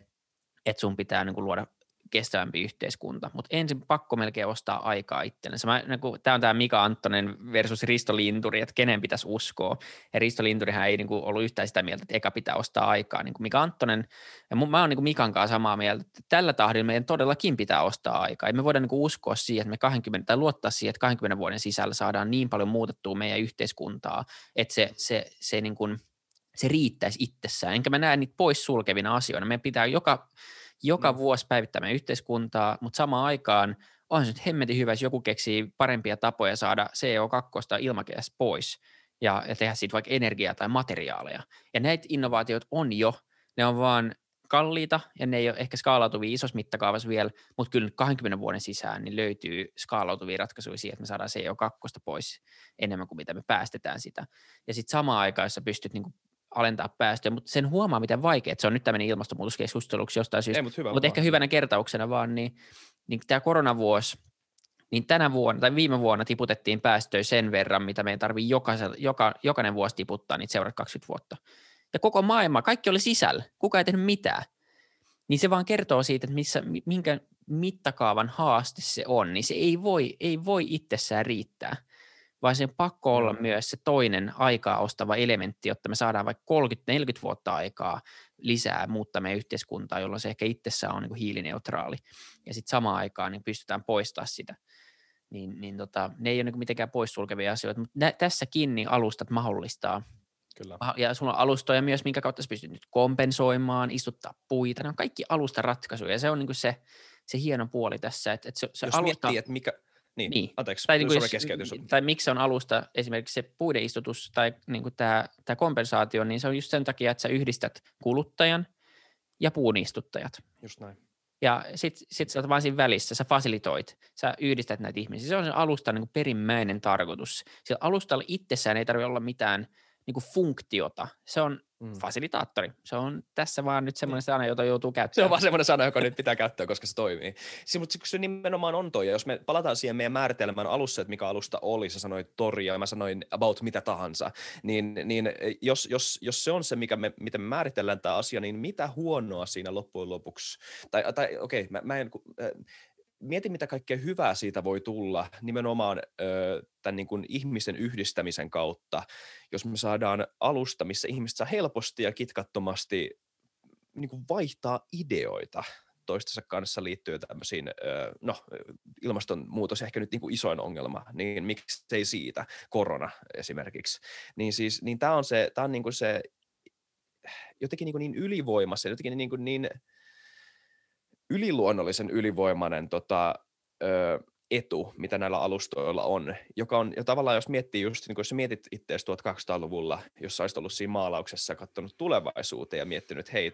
että sun pitää niin luoda kestävämpi yhteiskunta, mutta ensin pakko melkein ostaa aikaa itsellensä. niin tämä on tämä Mika Anttonen versus Risto Linturi, että kenen pitäisi uskoa. Ja Risto Linturihan ei niin kuin, ollut yhtään sitä mieltä, että eka pitää ostaa aikaa. Niin kuin Mika Anttonen, ja mä oon niin Mikan kanssa samaa mieltä, että tällä tahdilla meidän todellakin pitää ostaa aikaa. Ei me voida niin kuin, uskoa siihen, että me 20, tai luottaa siihen, että 20 vuoden sisällä saadaan niin paljon muutettua meidän yhteiskuntaa, että se, se, se niin kuin, se riittäisi itsessään. Enkä mä näe niitä pois sulkevina asioina. Meidän pitää joka, joka mm. vuosi päivittää meidän yhteiskuntaa, mutta samaan aikaan on se nyt hemmetin hyvä, jos joku keksii parempia tapoja saada CO2 ilmakehästä pois ja, ja tehdä siitä vaikka energiaa tai materiaaleja. Ja näitä innovaatioita on jo, ne on vaan kalliita ja ne ei ole ehkä skaalautuvia isossa mittakaavassa vielä, mutta kyllä 20 vuoden sisään niin löytyy skaalautuvia ratkaisuja siihen, että me saadaan CO2 pois enemmän kuin mitä me päästetään sitä. Ja sitten samaan aikaan, jos sä pystyt niin alentaa päästöjä, mutta sen huomaa, miten vaikea, se on nyt tämmöinen ilmastonmuutoskeskusteluksi jostain syystä, Ei, mutta, hyvä mutta ehkä hyvänä kertauksena vaan, niin, niin tämä koronavuosi, niin tänä vuonna tai viime vuonna tiputettiin päästöjä sen verran, mitä meidän tarvii joka, jokainen vuosi tiputtaa niitä seuraavat 20 vuotta. Ja koko maailma, kaikki oli sisällä, kuka ei tehnyt mitään. Niin se vaan kertoo siitä, että missä, minkä mittakaavan haaste se on, niin se ei voi, ei voi itsessään riittää – vaan sen pakko olla myös se toinen aikaa ostava elementti, jotta me saadaan vaikka 30-40 vuotta aikaa lisää muuttaa meidän yhteiskuntaa, jolloin se ehkä itsessään on niin kuin hiilineutraali. Ja sitten samaan aikaan niin pystytään poistamaan sitä. Niin, niin tota, ne ei ole niin mitenkään poissulkevia asioita, mutta nä, tässäkin niin alustat mahdollistaa Kyllä. Ja sulla on alustoja myös, minkä kautta sä pystyt nyt kompensoimaan, istuttaa puita. Ne on kaikki alustaratkaisuja ja se on niin se, se hieno puoli tässä. Että, että se, se Jos alusta... miettii, että mikä, niin, niin. anteeksi, tai, niin kuin, jos, tai miksi on alusta esimerkiksi se puiden istutus tai niin kuin tämä, tämä kompensaatio, niin se on just sen takia, että sä yhdistät kuluttajan ja puun istuttajat. Just näin. Ja sitten sit sä oot vaan siinä välissä, sä fasilitoit, sä yhdistät näitä ihmisiä. Se on se alustan niin perimmäinen tarkoitus. Sillä alustalla itsessään ei tarvitse olla mitään niin kuin funktiota. Se on mm. fasilitaattori. Se on tässä vaan nyt semmoinen sana, jota joutuu käyttämään. Se on vaan semmoinen sana, joka nyt pitää käyttää, koska se toimii. Siis, mutta se nimenomaan on toi, ja jos me palataan siihen meidän määritelmään alussa, että mikä alusta oli, sä sanoit tori ja mä sanoin about mitä tahansa, niin, niin jos, jos, jos se on se, mikä me, miten me määritellään tämä asia, niin mitä huonoa siinä loppujen lopuksi, tai, tai okei, okay, mä, mä en, äh, mieti, mitä kaikkea hyvää siitä voi tulla nimenomaan ö, tämän niin kuin ihmisen yhdistämisen kautta, jos me saadaan alusta, missä ihmiset saa helposti ja kitkattomasti niin kuin vaihtaa ideoita toistensa kanssa liittyen tämmöisiin, no ilmastonmuutos ehkä nyt niin kuin isoin ongelma, niin miksei siitä, korona esimerkiksi, niin siis, niin tämä on se, tämä on niin kuin se jotenkin niin, kuin niin ylivoimassa, jotenkin niin, kuin niin yliluonnollisen ylivoimainen tota, ö, etu, mitä näillä alustoilla on, joka on, ja tavallaan jos miettii just, niin kun jos mietit itseäsi 1200-luvulla, jos olisit ollut siinä maalauksessa katsonut tulevaisuuteen ja miettinyt, hei,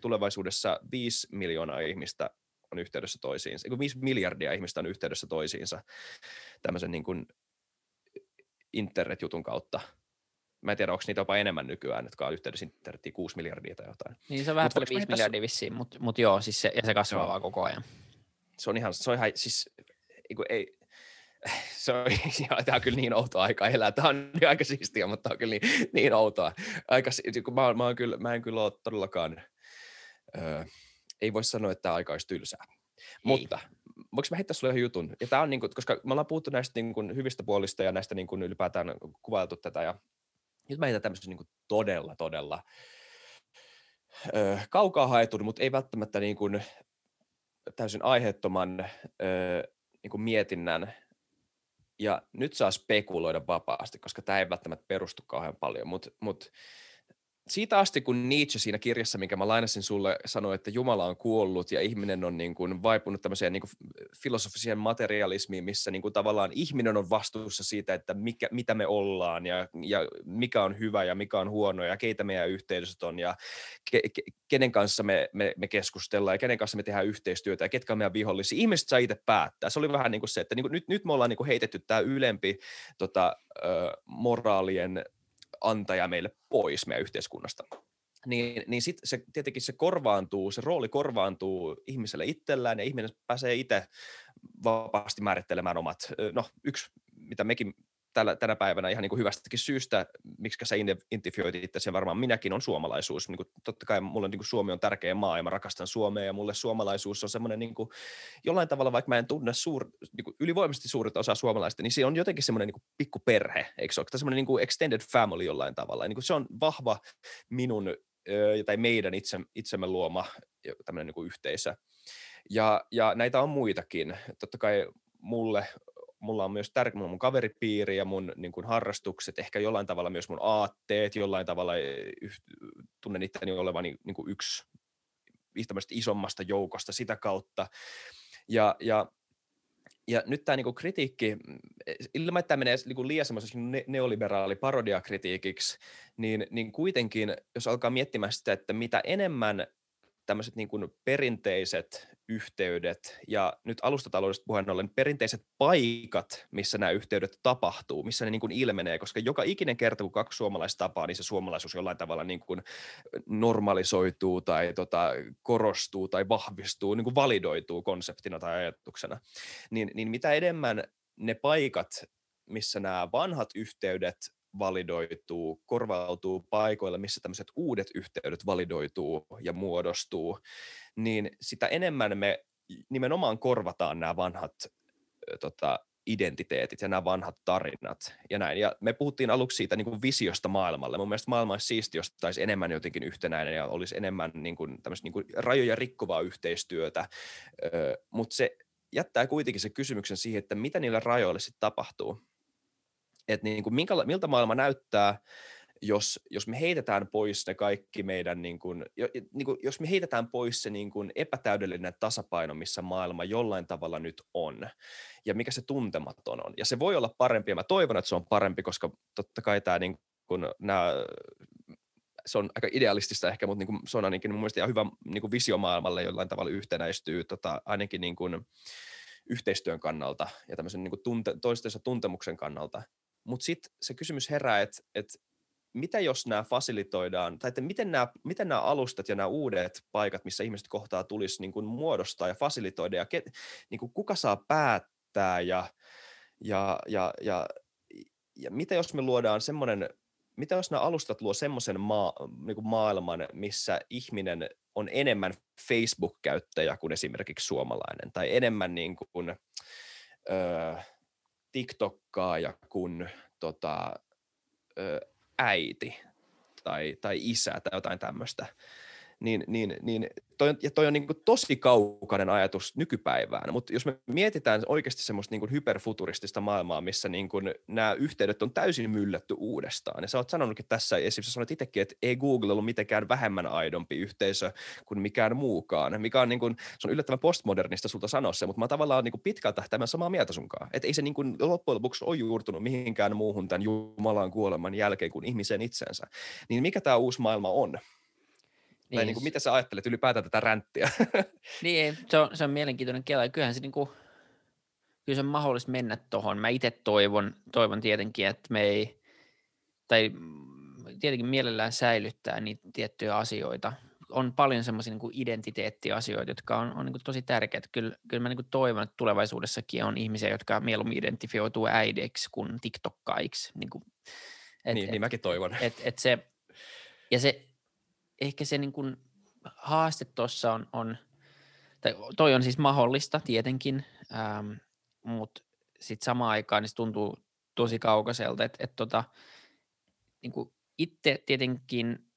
tulevaisuudessa 5 miljoonaa ihmistä on yhteydessä toisiinsa, 5 miljardia ihmistä on yhteydessä toisiinsa tämmöisen niin internet-jutun kautta, Mä en tiedä, onko niitä jopa enemmän nykyään, jotka on yhteydessä internetiin 6 miljardia tai jotain. Niin se on vähän 5 miljardia vissiin, mutta mut joo, siis se, ja se kasvaa joo. vaan koko ajan. Se on ihan, se on ihan siis, ei, se on, tämä on kyllä niin outoa aika elää. Tämä on niin aika siistiä, mutta tämä on kyllä niin, niin outoa. Aika, kun mä, mä, kyllä, mä en kyllä ole todellakaan, ö, ei voi sanoa, että tämä aika olisi tylsää. Ei. Mutta voinko mä heittää sulle yhden jutun? Ja tämä on niin kuin, koska me ollaan puhuttu näistä niin kuin, hyvistä puolista ja näistä niin kuin, ylipäätään kuvailtu tätä ja nyt mä heitän tämmöisen niin todella, todella ö, kaukaa haetun, mutta ei välttämättä niin kuin täysin aiheettoman ö, niin kuin mietinnän. Ja nyt saa spekuloida vapaasti, koska tämä ei välttämättä perustu kauhean paljon, mutta mut, siitä asti, kun Nietzsche siinä kirjassa, minkä mä lainasin sulle, sanoi, että Jumala on kuollut ja ihminen on niin kuin vaipunut tämmöiseen niin kuin filosofiseen materialismiin, missä niin kuin tavallaan ihminen on vastuussa siitä, että mikä, mitä me ollaan ja, ja mikä on hyvä ja mikä on huono ja keitä meidän yhteisöt on ja ke, ke, kenen kanssa me, me, me keskustellaan ja kenen kanssa me tehdään yhteistyötä ja ketkä on meidän vihollisia. Ihmiset saa itse päättää. Se oli vähän niin kuin se, että niin kuin nyt, nyt me ollaan niin kuin heitetty tämä ylempi tota, ö, moraalien antaja meille pois meidän yhteiskunnasta. Niin, niin sitten se, tietenkin se korvaantuu, se rooli korvaantuu ihmiselle itsellään ja ihminen pääsee itse vapaasti määrittelemään omat, no yksi, mitä mekin tällä, tänä päivänä ihan niin kuin hyvästäkin syystä, miksi sä identifioitit itse varmaan minäkin, on suomalaisuus. Niin kuin, totta kai mulle niin kuin Suomi on tärkeä maa ja mä rakastan Suomea ja mulle suomalaisuus on semmoinen niin kuin, jollain tavalla, vaikka mä en tunne suur, niin kuin ylivoimaisesti suurinta osaa suomalaista, niin se on jotenkin semmoinen niin kuin pikkuperhe, eikö se ole? semmoinen niin kuin extended family jollain tavalla. niin kuin se on vahva minun tai meidän itse, itsemme luoma tämmöinen niin kuin yhteisö. Ja, ja näitä on muitakin. Totta kai mulle mulla on myös tärkeä mun kaveripiiri ja mun niin kuin harrastukset, ehkä jollain tavalla myös mun aatteet, jollain tavalla e, yh, tunnen itteni olevani niin kuin yksi isommasta joukosta sitä kautta. Ja, ja ja nyt tämä niinku kritiikki, e, ilman että tämä menee niinku liian semmoiseksi ne- neoliberaali parodiakritiikiksi, niin, niin kuitenkin, jos alkaa miettimään sitä, että mitä enemmän tämmöiset niin kuin perinteiset yhteydet ja nyt alustataloudesta puheen ollen perinteiset paikat, missä nämä yhteydet tapahtuu, missä ne niin kuin ilmenee, koska joka ikinen kerta, kun kaksi suomalaista tapaa, niin se suomalaisuus jollain tavalla niin kuin normalisoituu tai tota, korostuu tai vahvistuu, niin kuin validoituu konseptina tai ajatuksena. Niin, niin mitä enemmän ne paikat, missä nämä vanhat yhteydet validoituu, korvautuu paikoilla, missä tämmöiset uudet yhteydet validoituu ja muodostuu, niin sitä enemmän me nimenomaan korvataan nämä vanhat tota, identiteetit ja nämä vanhat tarinat ja näin. Ja me puhuttiin aluksi siitä niin kuin visiosta maailmalle. Mun mielestä maailma olisi siisti, jos taisi enemmän jotenkin yhtenäinen ja olisi enemmän niin kuin, niin kuin rajoja rikkovaa yhteistyötä, mutta se jättää kuitenkin se kysymyksen siihen, että mitä niillä rajoilla sitten tapahtuu että niin kuin minkä, miltä maailma näyttää, jos, jos me heitetään pois ne kaikki meidän, niin kuin, niin kuin, jos me heitetään pois se niin kuin epätäydellinen tasapaino, missä maailma jollain tavalla nyt on, ja mikä se tuntematon on. Ja se voi olla parempi, ja mä toivon, että se on parempi, koska totta kai tämä niin kuin, nämä, se on aika idealistista ehkä, mutta niin kuin, se on ainakin mun mielestä ihan hyvä niin kuin visio maailmalle jollain tavalla yhtenäistyy, tota, ainakin niin kuin, yhteistyön kannalta ja tämmöisen niin kuin tunte, toistensa tuntemuksen kannalta. Mutta sitten se kysymys herää, että et mitä jos nämä fasilitoidaan, tai että miten nämä, miten alustat ja nämä uudet paikat, missä ihmiset kohtaa tulisi niin kuin muodostaa ja fasilitoida, ja ke, niin kuin kuka saa päättää, ja, ja, ja, ja, ja mitä jos me luodaan semmoinen, mitä jos nämä alustat luo semmoisen maa, niin maailman, missä ihminen on enemmän Facebook-käyttäjä kuin esimerkiksi suomalainen, tai enemmän niin kuin, öö, TikTokkaaja kuin tota, öö, äiti tai, tai isä tai jotain tämmöistä, niin, niin, niin toi, ja toi on niin kuin tosi kaukainen ajatus nykypäivään, mutta jos me mietitään oikeasti semmoista niin kuin hyperfuturistista maailmaa, missä niin kuin nämä yhteydet on täysin myllätty uudestaan, ja sä oot sanonutkin tässä, esimerkiksi sanoit itsekin, että ei Google ollut mitenkään vähemmän aidompi yhteisö kuin mikään muukaan, mikä on, niin kuin, se on yllättävän postmodernista sulta sanoa se, mutta mä tavallaan niin kuin pitkältä tämän samaa mieltä sunkaan, että ei se niin kuin loppujen lopuksi ole juurtunut mihinkään muuhun tämän Jumalan kuoleman jälkeen kuin ihmiseen itsensä. Niin mikä tämä uusi maailma on? Niin. Tai niin kuin, mitä sä ajattelet ylipäätään tätä ränttiä? niin, se on, se on mielenkiintoinen kela. Kyllähän se, niin kuin, kyllä se on mahdollista mennä tuohon. Mä itse toivon, toivon tietenkin, että me ei, tai tietenkin mielellään säilyttää niitä tiettyjä asioita. On paljon semmoisia niin identiteettiasioita, jotka on, on niin kuin tosi tärkeitä. Kyllä, kyllä mä niin kuin toivon, että tulevaisuudessakin on ihmisiä, jotka mieluummin identifioituu äideiksi kuin TikTokkaiksi. Niin, kuin, et, niin, et, niin mäkin toivon. Et, et se, ja se, ehkä se niin kuin haaste tuossa on, on, tai toi on siis mahdollista tietenkin, ähm, mutta sitten samaan aikaan niin se tuntuu tosi kaukaiselta, että et tota, niin itse tietenkin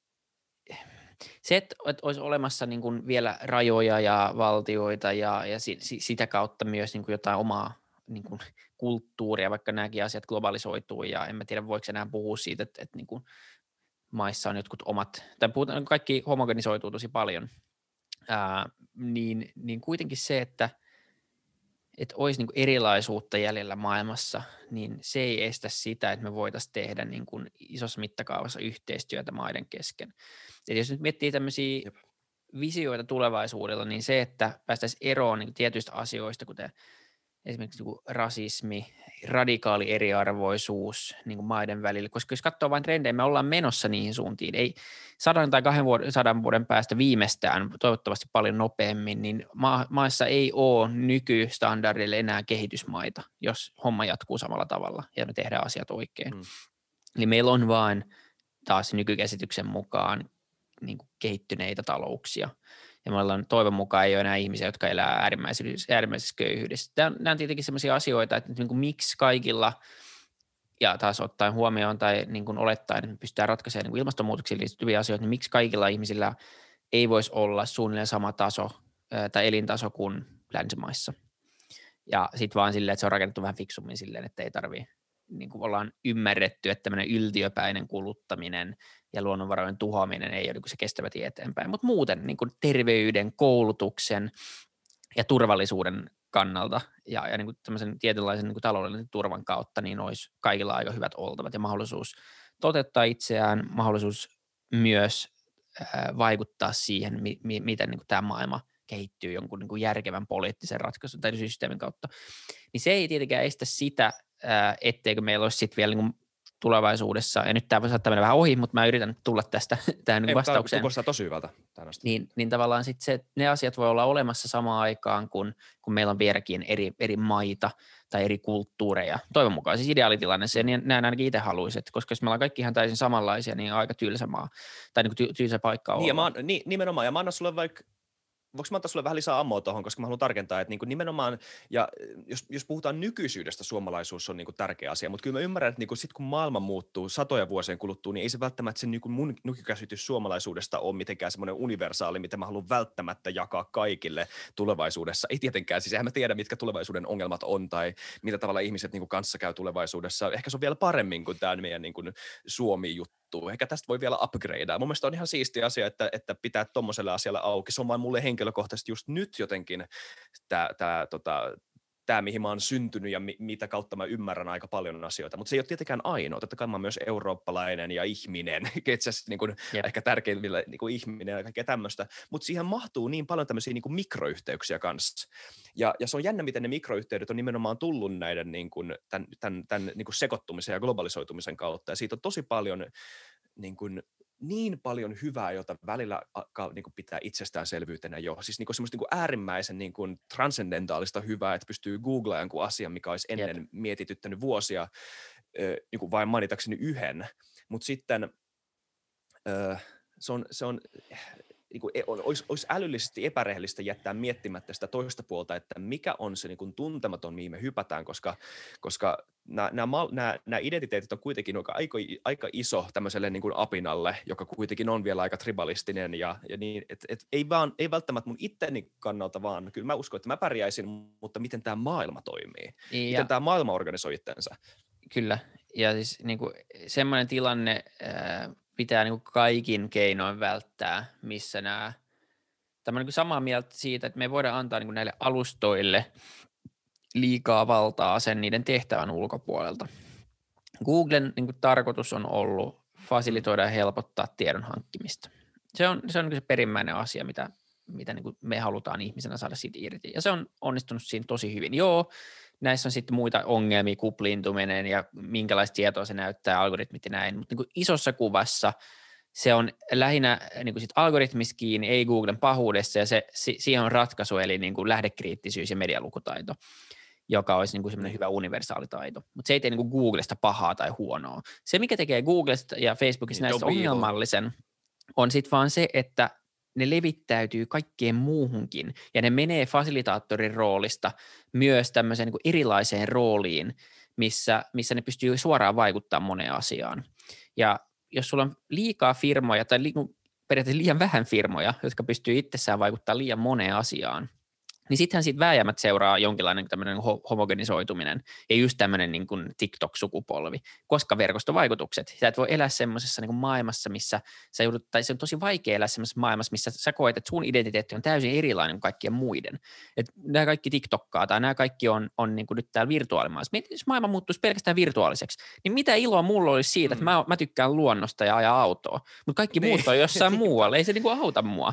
se, että olisi olemassa niin kuin vielä rajoja ja valtioita ja, ja si, si, sitä kautta myös niin kuin jotain omaa niin kuin kulttuuria, vaikka nämäkin asiat globalisoituu ja en mä tiedä voiko enää puhua siitä, että, että niin kuin maissa on jotkut omat, tai puhutaan, kaikki homogenisoituu tosi paljon, ää, niin, niin kuitenkin se, että että olisi niin erilaisuutta jäljellä maailmassa, niin se ei estä sitä, että me voitaisiin tehdä niin kuin isossa mittakaavassa yhteistyötä maiden kesken. Eli jos nyt miettii tämmöisiä Jep. visioita tulevaisuudella, niin se, että päästäisiin eroon niin tietyistä asioista, kuten esimerkiksi niin rasismi, radikaali eriarvoisuus niin kuin maiden välillä, koska jos katsoo vain trendejä, me ollaan menossa niihin suuntiin, ei sadan tai kahden vuoden, sadan vuoden päästä viimeistään, toivottavasti paljon nopeammin, niin ma- maassa ei ole nykystandardille enää kehitysmaita, jos homma jatkuu samalla tavalla ja me tehdään asiat oikein. Mm. Eli meillä on vain taas nykykäsityksen mukaan niin kuin kehittyneitä talouksia, ja me ollaan toivon mukaan ei ole enää ihmisiä, jotka elää äärimmäisessä, äärimmäisessä köyhyydessä. Nämä, on tietenkin sellaisia asioita, että niin kuin miksi kaikilla, ja taas ottaen huomioon tai niin kuin olettaen, että me pystytään ratkaisemaan niin kuin ilmastonmuutoksiin liittyviä asioita, niin miksi kaikilla ihmisillä ei voisi olla suunnilleen sama taso tai elintaso kuin länsimaissa. Ja sitten vaan silleen, että se on rakennettu vähän fiksummin silleen, että ei tarvitse niin kuin ollaan ymmärretty, että tämmöinen yltiöpäinen kuluttaminen ja luonnonvarojen tuhoaminen ei ole niin se kestävä tie eteenpäin, mutta muuten niin kuin terveyden, koulutuksen ja turvallisuuden kannalta ja, ja niin kuin tämmöisen tietynlaisen niin kuin taloudellisen turvan kautta niin olisi kaikilla aika hyvät oltavat ja mahdollisuus toteuttaa itseään, mahdollisuus myös vaikuttaa siihen, mi, mi, miten niin kuin tämä maailma kehittyy jonkun niin kuin järkevän poliittisen ratkaisun tai systeemin kautta, niin se ei tietenkään estä sitä, etteikö meillä olisi sitten vielä niin tulevaisuudessa, ja nyt tämä voi saattaa mennä vähän ohi, mutta mä yritän tulla tästä tähän Ei, vastaukseen. Kuulostaa tosi hyvältä Niin, niin tavallaan sitten se, ne asiat voi olla olemassa samaan aikaan, kun, kun meillä on vieläkin eri, eri maita tai eri kulttuureja. Toivon mukaan siis ideaalitilanne, se niin näin ainakin itse haluaisin, koska jos me ollaan kaikki ihan täysin samanlaisia, niin aika tylsä maa, tai niin kuin tylsä paikka on. Niin, ja mä, niin, nimenomaan, ja mä annan sulle vaikka voinko mä antaa sulle vähän lisää ammoa tuohon, koska mä haluan tarkentaa, että niin kuin nimenomaan, ja jos, jos puhutaan nykyisyydestä, suomalaisuus on niin kuin tärkeä asia, mutta kyllä mä ymmärrän, että niin kuin sit kun maailma muuttuu satoja vuosien kuluttua, niin ei se välttämättä se niin kuin mun nykykäsitys suomalaisuudesta ole mitenkään semmoinen universaali, mitä mä haluan välttämättä jakaa kaikille tulevaisuudessa. Ei tietenkään, siis eihän mä tiedä, mitkä tulevaisuuden ongelmat on tai millä tavalla ihmiset niin kuin kanssa käy tulevaisuudessa. Ehkä se on vielä paremmin kuin tämä meidän niin kuin Suomi-juttu muuttuu. Ehkä tästä voi vielä upgradea. Mun mielestä on ihan siisti asia, että, että pitää tuommoiselle asialle auki. Se on vain mulle henkilökohtaisesti just nyt jotenkin tämä tota, tämä, mihin mä oon syntynyt ja mi- mitä kautta mä ymmärrän aika paljon asioita. Mutta se ei ole tietenkään ainoa. Totta kai mä oon myös eurooppalainen ja ihminen, itse asiassa niin kuin yep. ehkä tärkeimmillä niin kuin ihminen ja kaikkea tämmöistä. Mutta siihen mahtuu niin paljon tämmöisiä niin kuin mikroyhteyksiä kanssa. Ja, ja se on jännä, miten ne mikroyhteydet on nimenomaan tullut näiden niin kuin, tämän, tämän, tämän niin kuin sekoittumisen ja globalisoitumisen kautta. Ja siitä on tosi paljon niin kuin niin paljon hyvää, jota välillä alkaa niin kuin pitää itsestäänselvyytenä jo. Siis niin kuin semmoista niin kuin äärimmäisen niin kuin transcendentaalista hyvää, että pystyy googleamaan jonkun asian, mikä olisi ennen Jep. mietityttänyt vuosia, niin kuin vain mainitakseni yhden. Mutta sitten se on, se on niin kuin, e, olisi, olisi älyllisesti epärehellistä jättää miettimättä sitä toista puolta, että mikä on se niin kuin, tuntematon, mihin me hypätään, koska, koska nämä, nämä, nämä, nämä identiteetit on kuitenkin aika, aika iso tämmöiselle niin kuin apinalle, joka kuitenkin on vielä aika tribalistinen ja, ja niin, et, et, ei, vaan, ei välttämättä mun itteni kannalta vaan, kyllä mä uskon, että mä pärjäisin, mutta miten tämä maailma toimii, ja, miten tämä maailma organisoi itsensä. Kyllä, ja siis niin kuin, semmoinen tilanne, pitää niin kuin kaikin keinoin välttää, missä nämä, tämä on niin samaa mieltä siitä, että me voidaan antaa niin kuin näille alustoille liikaa valtaa sen niiden tehtävän ulkopuolelta. Googlen niin kuin tarkoitus on ollut fasilitoida ja helpottaa tiedon hankkimista. Se on se, on niin se perimmäinen asia, mitä, mitä niin kuin me halutaan ihmisenä saada siitä irti. Ja se on onnistunut siinä tosi hyvin. Joo, näissä on sitten muita ongelmia, kupliintuminen ja minkälaista tietoa se näyttää, algoritmit ja näin, mutta niin isossa kuvassa se on lähinnä niin sit algoritmissa kiinni, ei Googlen pahuudessa, ja se, si, siihen on ratkaisu, eli niin kuin lähdekriittisyys ja medialukutaito, joka olisi niin kuin semmoinen hyvä universaalitaito. Mutta se ei tee niin kuin Googlesta pahaa tai huonoa. Se, mikä tekee Googlesta ja Facebookissa niin, näistä ongelmallisen, on sitten vaan se, että ne levittäytyy kaikkeen muuhunkin ja ne menee fasilitaattorin roolista myös tämmöiseen niin erilaiseen rooliin, missä, missä ne pystyy suoraan vaikuttamaan moneen asiaan. Ja jos sulla on liikaa firmoja tai li, periaatteessa liian vähän firmoja, jotka pystyy itsessään vaikuttamaan liian moneen asiaan, niin sittenhän siitä vääjäämät seuraa jonkinlainen tämmöinen homogenisoituminen ja just tämmöinen niin kuin TikTok-sukupolvi, koska verkostovaikutukset. Sä et voi elää semmoisessa niin maailmassa, missä sä joudut, tai se on tosi vaikea elää semmoisessa maailmassa, missä sä koet, että sun identiteetti on täysin erilainen kuin kaikkien muiden. Että nämä kaikki TikTokkaa tai nämä kaikki on, on niin kuin nyt täällä virtuaalimaailmassa. Jos maailma muuttuisi pelkästään virtuaaliseksi, niin mitä iloa mulla olisi siitä, mm. että mä, mä tykkään luonnosta ja ajaa autoa, mutta kaikki muut on jossain muualla, ei se niin kuin auta mua.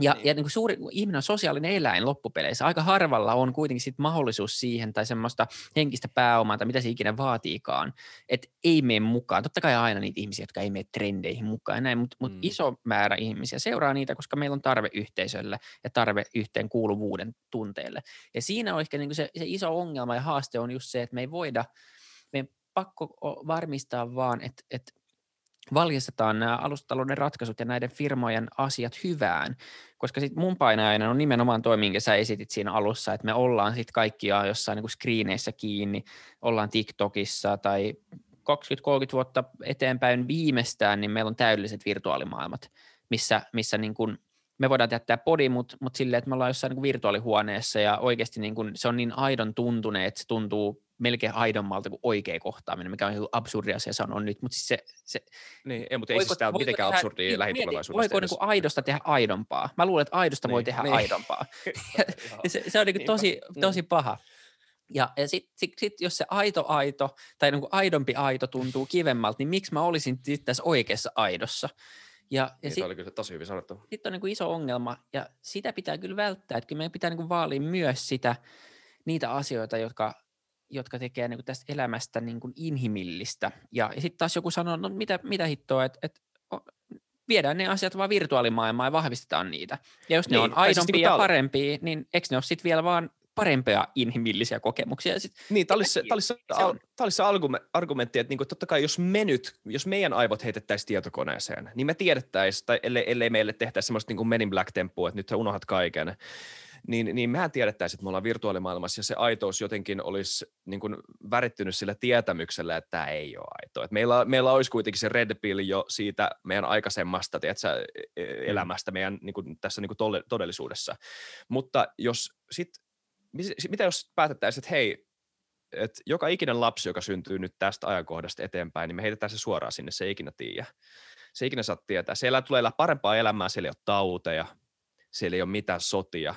Ja, niin. ja niin kuin suuri, ihminen on sosiaalinen eläin loppupeleissä. Aika harvalla on kuitenkin sit mahdollisuus siihen tai semmoista henkistä pääomaa tai mitä se ikinä vaatiikaan, että ei mene mukaan. Totta kai aina niitä ihmisiä, jotka ei mene trendeihin mukaan, näin, mutta, mutta mm. iso määrä ihmisiä seuraa niitä, koska meillä on tarve yhteisölle ja tarve yhteen kuuluvuuden tunteelle. Ja siinä on ehkä niin kuin se, se iso ongelma ja haaste on just se, että me ei voida, me pakko varmistaa vaan, että, että valjastetaan nämä alustatalouden ratkaisut ja näiden firmojen asiat hyvään, koska sit mun painajainen on nimenomaan toi, minkä sä esitit siinä alussa, että me ollaan sitten kaikkia jossain niin screeneissä kiinni, ollaan TikTokissa tai 20-30 vuotta eteenpäin viimeistään, niin meillä on täydelliset virtuaalimaailmat, missä, missä niin kuin me voidaan jättää podi, mutta mut silleen, että me ollaan jossain niin virtuaalihuoneessa ja oikeasti niin kuin se on niin aidon tuntunut, että se tuntuu melkein aidommalta kuin oikea kohtaaminen, mikä on absurdi asia sanoa nyt, mutta siis se... se niin, ei, mutta ei siis tämä mitenkään tehdä, absurdia niin, lähitulevaisuudessa. Voiko niin kuin aidosta tehdä aidompaa? Mä luulen, että aidosta niin, voi tehdä niin. aidompaa. se, se on niin kuin tosi, tosi paha. Ja, ja sitten sit, sit, jos se aito aito tai niin kuin aidompi aito tuntuu kivemmalta, niin miksi mä olisin tässä oikeassa aidossa? Ja, ja niin, sit, oli kyllä tosi hyvin sanottu. Sitten on niin kuin iso ongelma, ja sitä pitää kyllä välttää, että kyllä meidän pitää niin kuin vaalia myös sitä, niitä asioita, jotka jotka tekee niin kuin tästä elämästä niin kuin inhimillistä. Ja, ja sitten taas joku sanoo, no mitä, mitä hittoa, että et, viedään ne asiat vaan virtuaalimaailmaan ja vahvistetaan niitä. Ja jos niin, ne on siis aidompia siis ja parempia, niin eikö ne ole sitten vielä vaan parempia inhimillisiä kokemuksia. Sit, niin, tämä olisi se, tämä olisi se, al, olisi se argumentti, että niinku, totta kai jos me nyt, jos meidän aivot heitettäisiin tietokoneeseen, niin me tiedettäisiin, tai ellei, ellei meille tehtäisi semmoista niin kuin Men in Black-temppua, että nyt sä unohdat kaiken, niin, niin mehän tiedettäisiin, että me ollaan virtuaalimaailmassa ja se aitous jotenkin olisi niin kuin värittynyt sillä tietämyksellä, että tämä ei ole aito. Että meillä, meillä olisi kuitenkin se red pill jo siitä meidän aikaisemmasta tiedätkö, e, e, mm. elämästä meidän niin kuin, tässä niin kuin todellisuudessa. Mutta jos sit, mitä jos päätettäisiin, että hei, että joka ikinen lapsi, joka syntyy nyt tästä ajankohdasta eteenpäin, niin me heitetään se suoraan sinne, se ei ikinä tiedä. Se ei ikinä saa tietää. Siellä tulee elää parempaa elämää, siellä ei ole tauteja, siellä ei ole mitään sotia,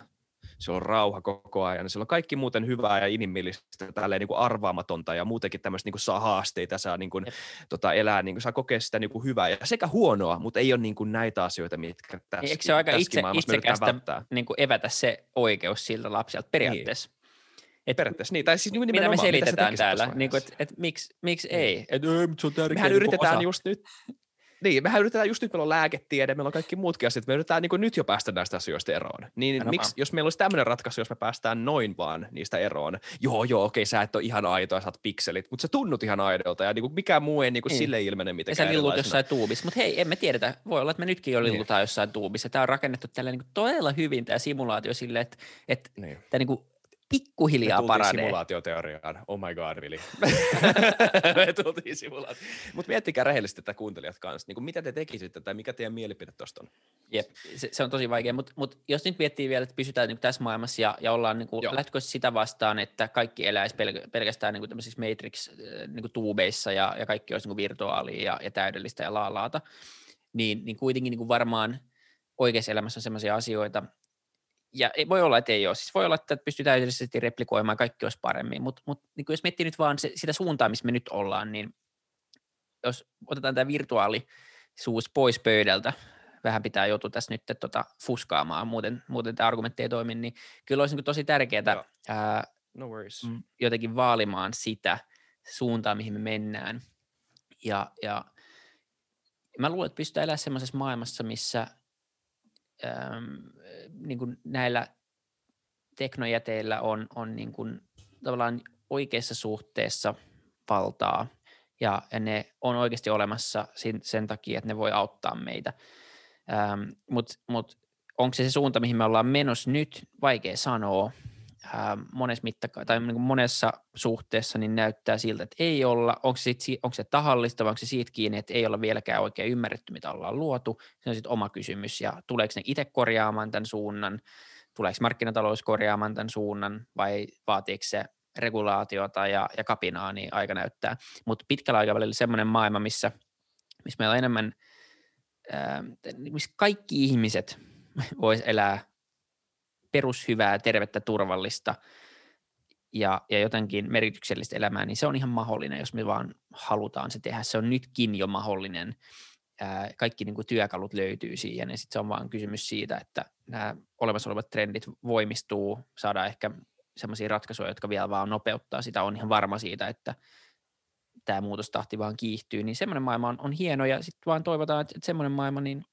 siellä on rauha koko ajan, siellä on kaikki muuten hyvää ja inhimillistä, tälleen niin kuin arvaamatonta ja muutenkin tämmöistä niin kuin saa haasteita, saa niin kuin, tota, elää, niin kuin, saa kokea sitä niin kuin hyvää ja sekä huonoa, mutta ei ole niin kuin näitä asioita, mitkä tässä Eikö se ole aika itse, itsekästä niin kuin evätä se oikeus siltä lapselta periaatteessa? Niin. Et, periaatteessa niin, tai siis mitä me selitetään mitä täällä, niin kuin, että et, miksi, miksi niin. ei? Et, ei, se on tärkeä, Mehän niin yritetään just nyt, Niin, mehän yritetään just nyt, meillä on lääketiede, meillä on kaikki muutkin asiat, me yritetään niin nyt jo päästä näistä asioista eroon. Niin Aina miksi, jos meillä olisi tämmöinen ratkaisu, jos me päästään noin vaan niistä eroon, joo joo, okei, sä et ole ihan aito ja sä oot pikselit, mutta sä tunnut ihan aidolta ja niin kuin mikään muu ei niin kuin niin. sille ilmene mitenkään Ja sä lillut jossain tuubissa, mutta hei, emme tiedetä, voi olla, että me nytkin jo niin. lillutaan niin. jossain tuubissa. Tämä on rakennettu tällä niin todella hyvin tämä simulaatio sille, että, että niin. tämä niin kuin pikkuhiljaa me paranee. simulaatioteoriaan. Oh my god, Vili. me tultiin simulaatioon. Mutta miettikää rehellisesti tätä kuuntelijat kanssa. Niin kuin mitä te tekisitte tai mikä teidän mielipide tuosta on? Jep, se, se on tosi vaikea. Mutta mut jos nyt miettii vielä, että pysytään niin tässä maailmassa ja, ja ollaan niin lähtökohtaisesti sitä vastaan, että kaikki eläisi pel- pelkästään niin tämmöisissä Matrix-tuubeissa äh, niin ja, ja kaikki olisi niin virtuaalia ja, ja täydellistä ja laalaata, niin, niin kuitenkin niin varmaan oikeassa elämässä on sellaisia asioita, ja voi olla, että ei ole. Siis voi olla, että pystyy täydellisesti replikoimaan, kaikki olisi paremmin, mutta mut, niin jos miettii nyt vaan se, sitä suuntaa, missä me nyt ollaan, niin jos otetaan tämä virtuaalisuus pois pöydältä, vähän pitää joutua tässä nyt tota, fuskaamaan, muuten, muuten tämä argumentti ei toimi, niin kyllä olisi niin tosi tärkeää ää, no worries. jotenkin vaalimaan sitä suuntaa, mihin me mennään. Ja, ja mä luulen, että pystytään elämään sellaisessa maailmassa, missä ähm, niin kuin näillä teknojäteillä on, on niin kuin tavallaan oikeassa suhteessa valtaa ja, ja ne on oikeasti olemassa sen, sen takia, että ne voi auttaa meitä. Mutta mut, onko se se suunta, mihin me ollaan menossa nyt, vaikea sanoa. Ähm, monessa, mittaka- tai niin monessa suhteessa niin näyttää siltä, että ei olla. Onko se, sit, onko se tahallista vai onko se siitä kiinni, että ei olla vieläkään oikein ymmärretty, mitä ollaan luotu. Se on sitten oma kysymys. Ja tuleeko ne itse korjaamaan tämän suunnan, tuleeko markkinatalous korjaamaan tämän suunnan vai vaatiiko se regulaatiota ja, ja kapinaa, niin aika näyttää. Mutta pitkällä aikavälillä semmoinen maailma, missä, missä meillä on enemmän, ää, missä kaikki ihmiset vois elää perushyvää, tervettä, turvallista ja, ja jotenkin merkityksellistä elämää, niin se on ihan mahdollinen, jos me vaan halutaan se tehdä. Se on nytkin jo mahdollinen. Ää, kaikki niin kuin työkalut löytyy siihen, ja sitten se on vaan kysymys siitä, että nämä olemassa olevat trendit voimistuu, saadaan ehkä sellaisia ratkaisuja, jotka vielä vaan nopeuttaa sitä, on ihan varma siitä, että tämä muutostahti vaan kiihtyy, niin semmoinen maailma on, on hieno, ja sitten vaan toivotaan, että, semmoinen maailma, niin,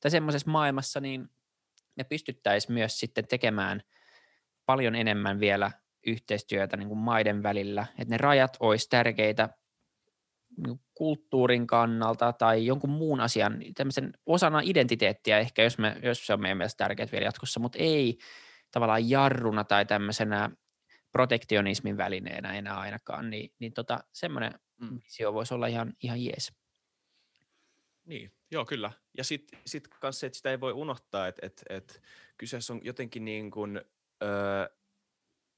tai semmoisessa maailmassa, niin me pystyttäisiin myös sitten tekemään paljon enemmän vielä yhteistyötä niin kuin maiden välillä, että ne rajat olisi tärkeitä niin kulttuurin kannalta tai jonkun muun asian, tämmöisen osana identiteettiä ehkä, jos, me, jos se on meidän mielestä tärkeää vielä jatkossa, mutta ei tavallaan jarruna tai tämmöisenä protektionismin välineenä enää ainakaan, niin, niin tota, semmoinen mm. visio voisi olla ihan, ihan jees. Niin, joo kyllä. Ja sitten sit kanssa se, että sitä ei voi unohtaa, että et, et kyseessä on jotenkin niin kuin,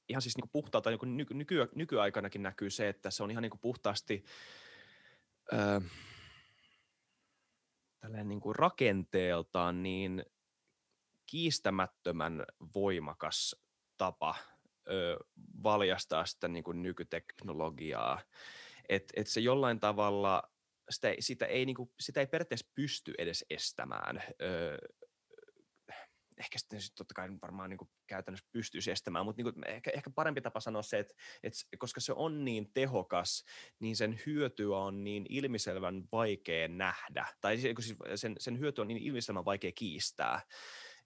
ihan siis niin puhtaalta niin nyky, nyky, nykyaikanakin näkyy se, että se on ihan niin kuin puhtaasti öö, niin kuin rakenteeltaan niin kiistämättömän voimakas tapa ö, valjastaa sitä niin kuin nykyteknologiaa. Että et se jollain tavalla – sitä, sitä, ei, niin kuin, sitä ei periaatteessa pysty edes estämään. Öö, ehkä sitten totta kai varmaan niin kuin käytännössä pystyisi estämään, mutta niin kuin, ehkä, ehkä parempi tapa sanoa se, että, että koska se on niin tehokas, niin sen hyötyä on niin ilmiselvän vaikea nähdä, tai siis sen, sen hyöty on niin ilmiselvän vaikea kiistää,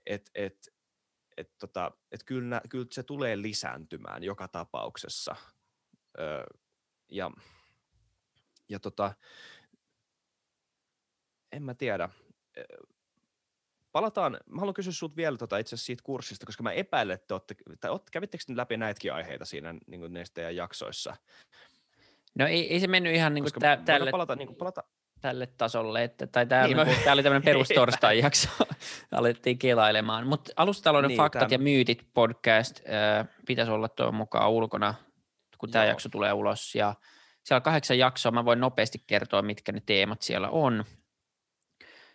että et, et, tota, et kyllä, kyllä se tulee lisääntymään joka tapauksessa. Öö, ja ja tota, en mä tiedä. Palataan, mä haluan kysyä sinulta vielä tota itse asiassa siitä kurssista, koska mä epäilen, että olette, tai olette, kävittekö läpi näitäkin aiheita siinä niin kuin näistä teidän jaksoissa? No ei, ei se mennyt ihan niin kuin tä, tälle, palata, niin kuin palata. tälle tasolle, että, tai tämä, niin, niin tämä oli tämmöinen perustorstai jakso, alettiin kelailemaan, mutta alustatalouden niin, faktat tämän... ja myytit podcast äh, pitäisi olla tuo mukaan ulkona, kun tämä jakso tulee ulos, ja siellä on kahdeksan jaksoa, mä voin nopeasti kertoa, mitkä ne teemat siellä on,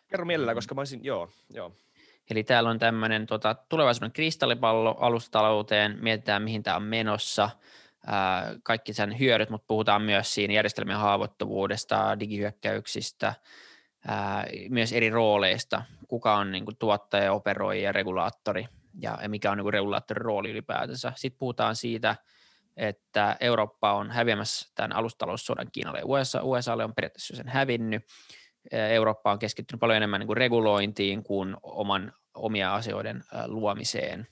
Kerro mielellään, koska mä olisin, joo, joo. Eli täällä on tämmöinen tota, tulevaisuuden kristallipallo alustalouteen, mietitään mihin tämä on menossa, ää, kaikki sen hyödyt, mutta puhutaan myös siinä järjestelmien haavoittuvuudesta, digihyökkäyksistä, ää, myös eri rooleista, kuka on niin kuin, tuottaja, operoija, regulaattori ja, ja mikä on niin kuin, regulaattorin rooli ylipäätänsä. Sitten puhutaan siitä, että Eurooppa on häviämässä tämän alustalous Kiinalle ja USA, USAlle on periaatteessa sen hävinnyt, Eurooppa on keskittynyt paljon enemmän niin kuin regulointiin kuin oman, omia asioiden luomiseen.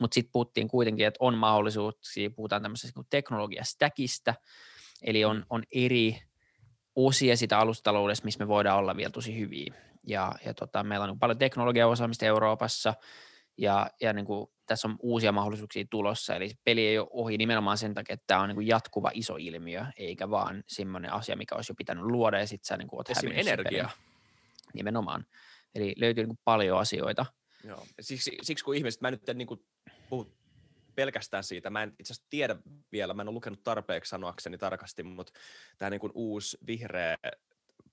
Mutta sitten puhuttiin kuitenkin, että on mahdollisuuksia, puhutaan tämmöisestä niin teknologiastäkistä, eli on, on eri osia sitä alustaloudesta, missä me voidaan olla vielä tosi hyviä. Ja, ja tota, meillä on niin paljon teknologiaosaamista Euroopassa, ja, ja niin kuin, tässä on uusia mahdollisuuksia tulossa, eli peli ei ole ohi nimenomaan sen takia, että tämä on niin jatkuva iso ilmiö, eikä vaan semmoinen asia, mikä olisi jo pitänyt luoda, ja sitten sä niin kuin, oot energia. Nimenomaan. Eli löytyy niin paljon asioita. Joo. Siksi, siksi kun ihmiset, mä nyt en niin kuin puhu pelkästään siitä, mä en itse asiassa tiedä vielä, mä en ole lukenut tarpeeksi sanoakseni tarkasti, mutta tämä niin kuin uusi vihreä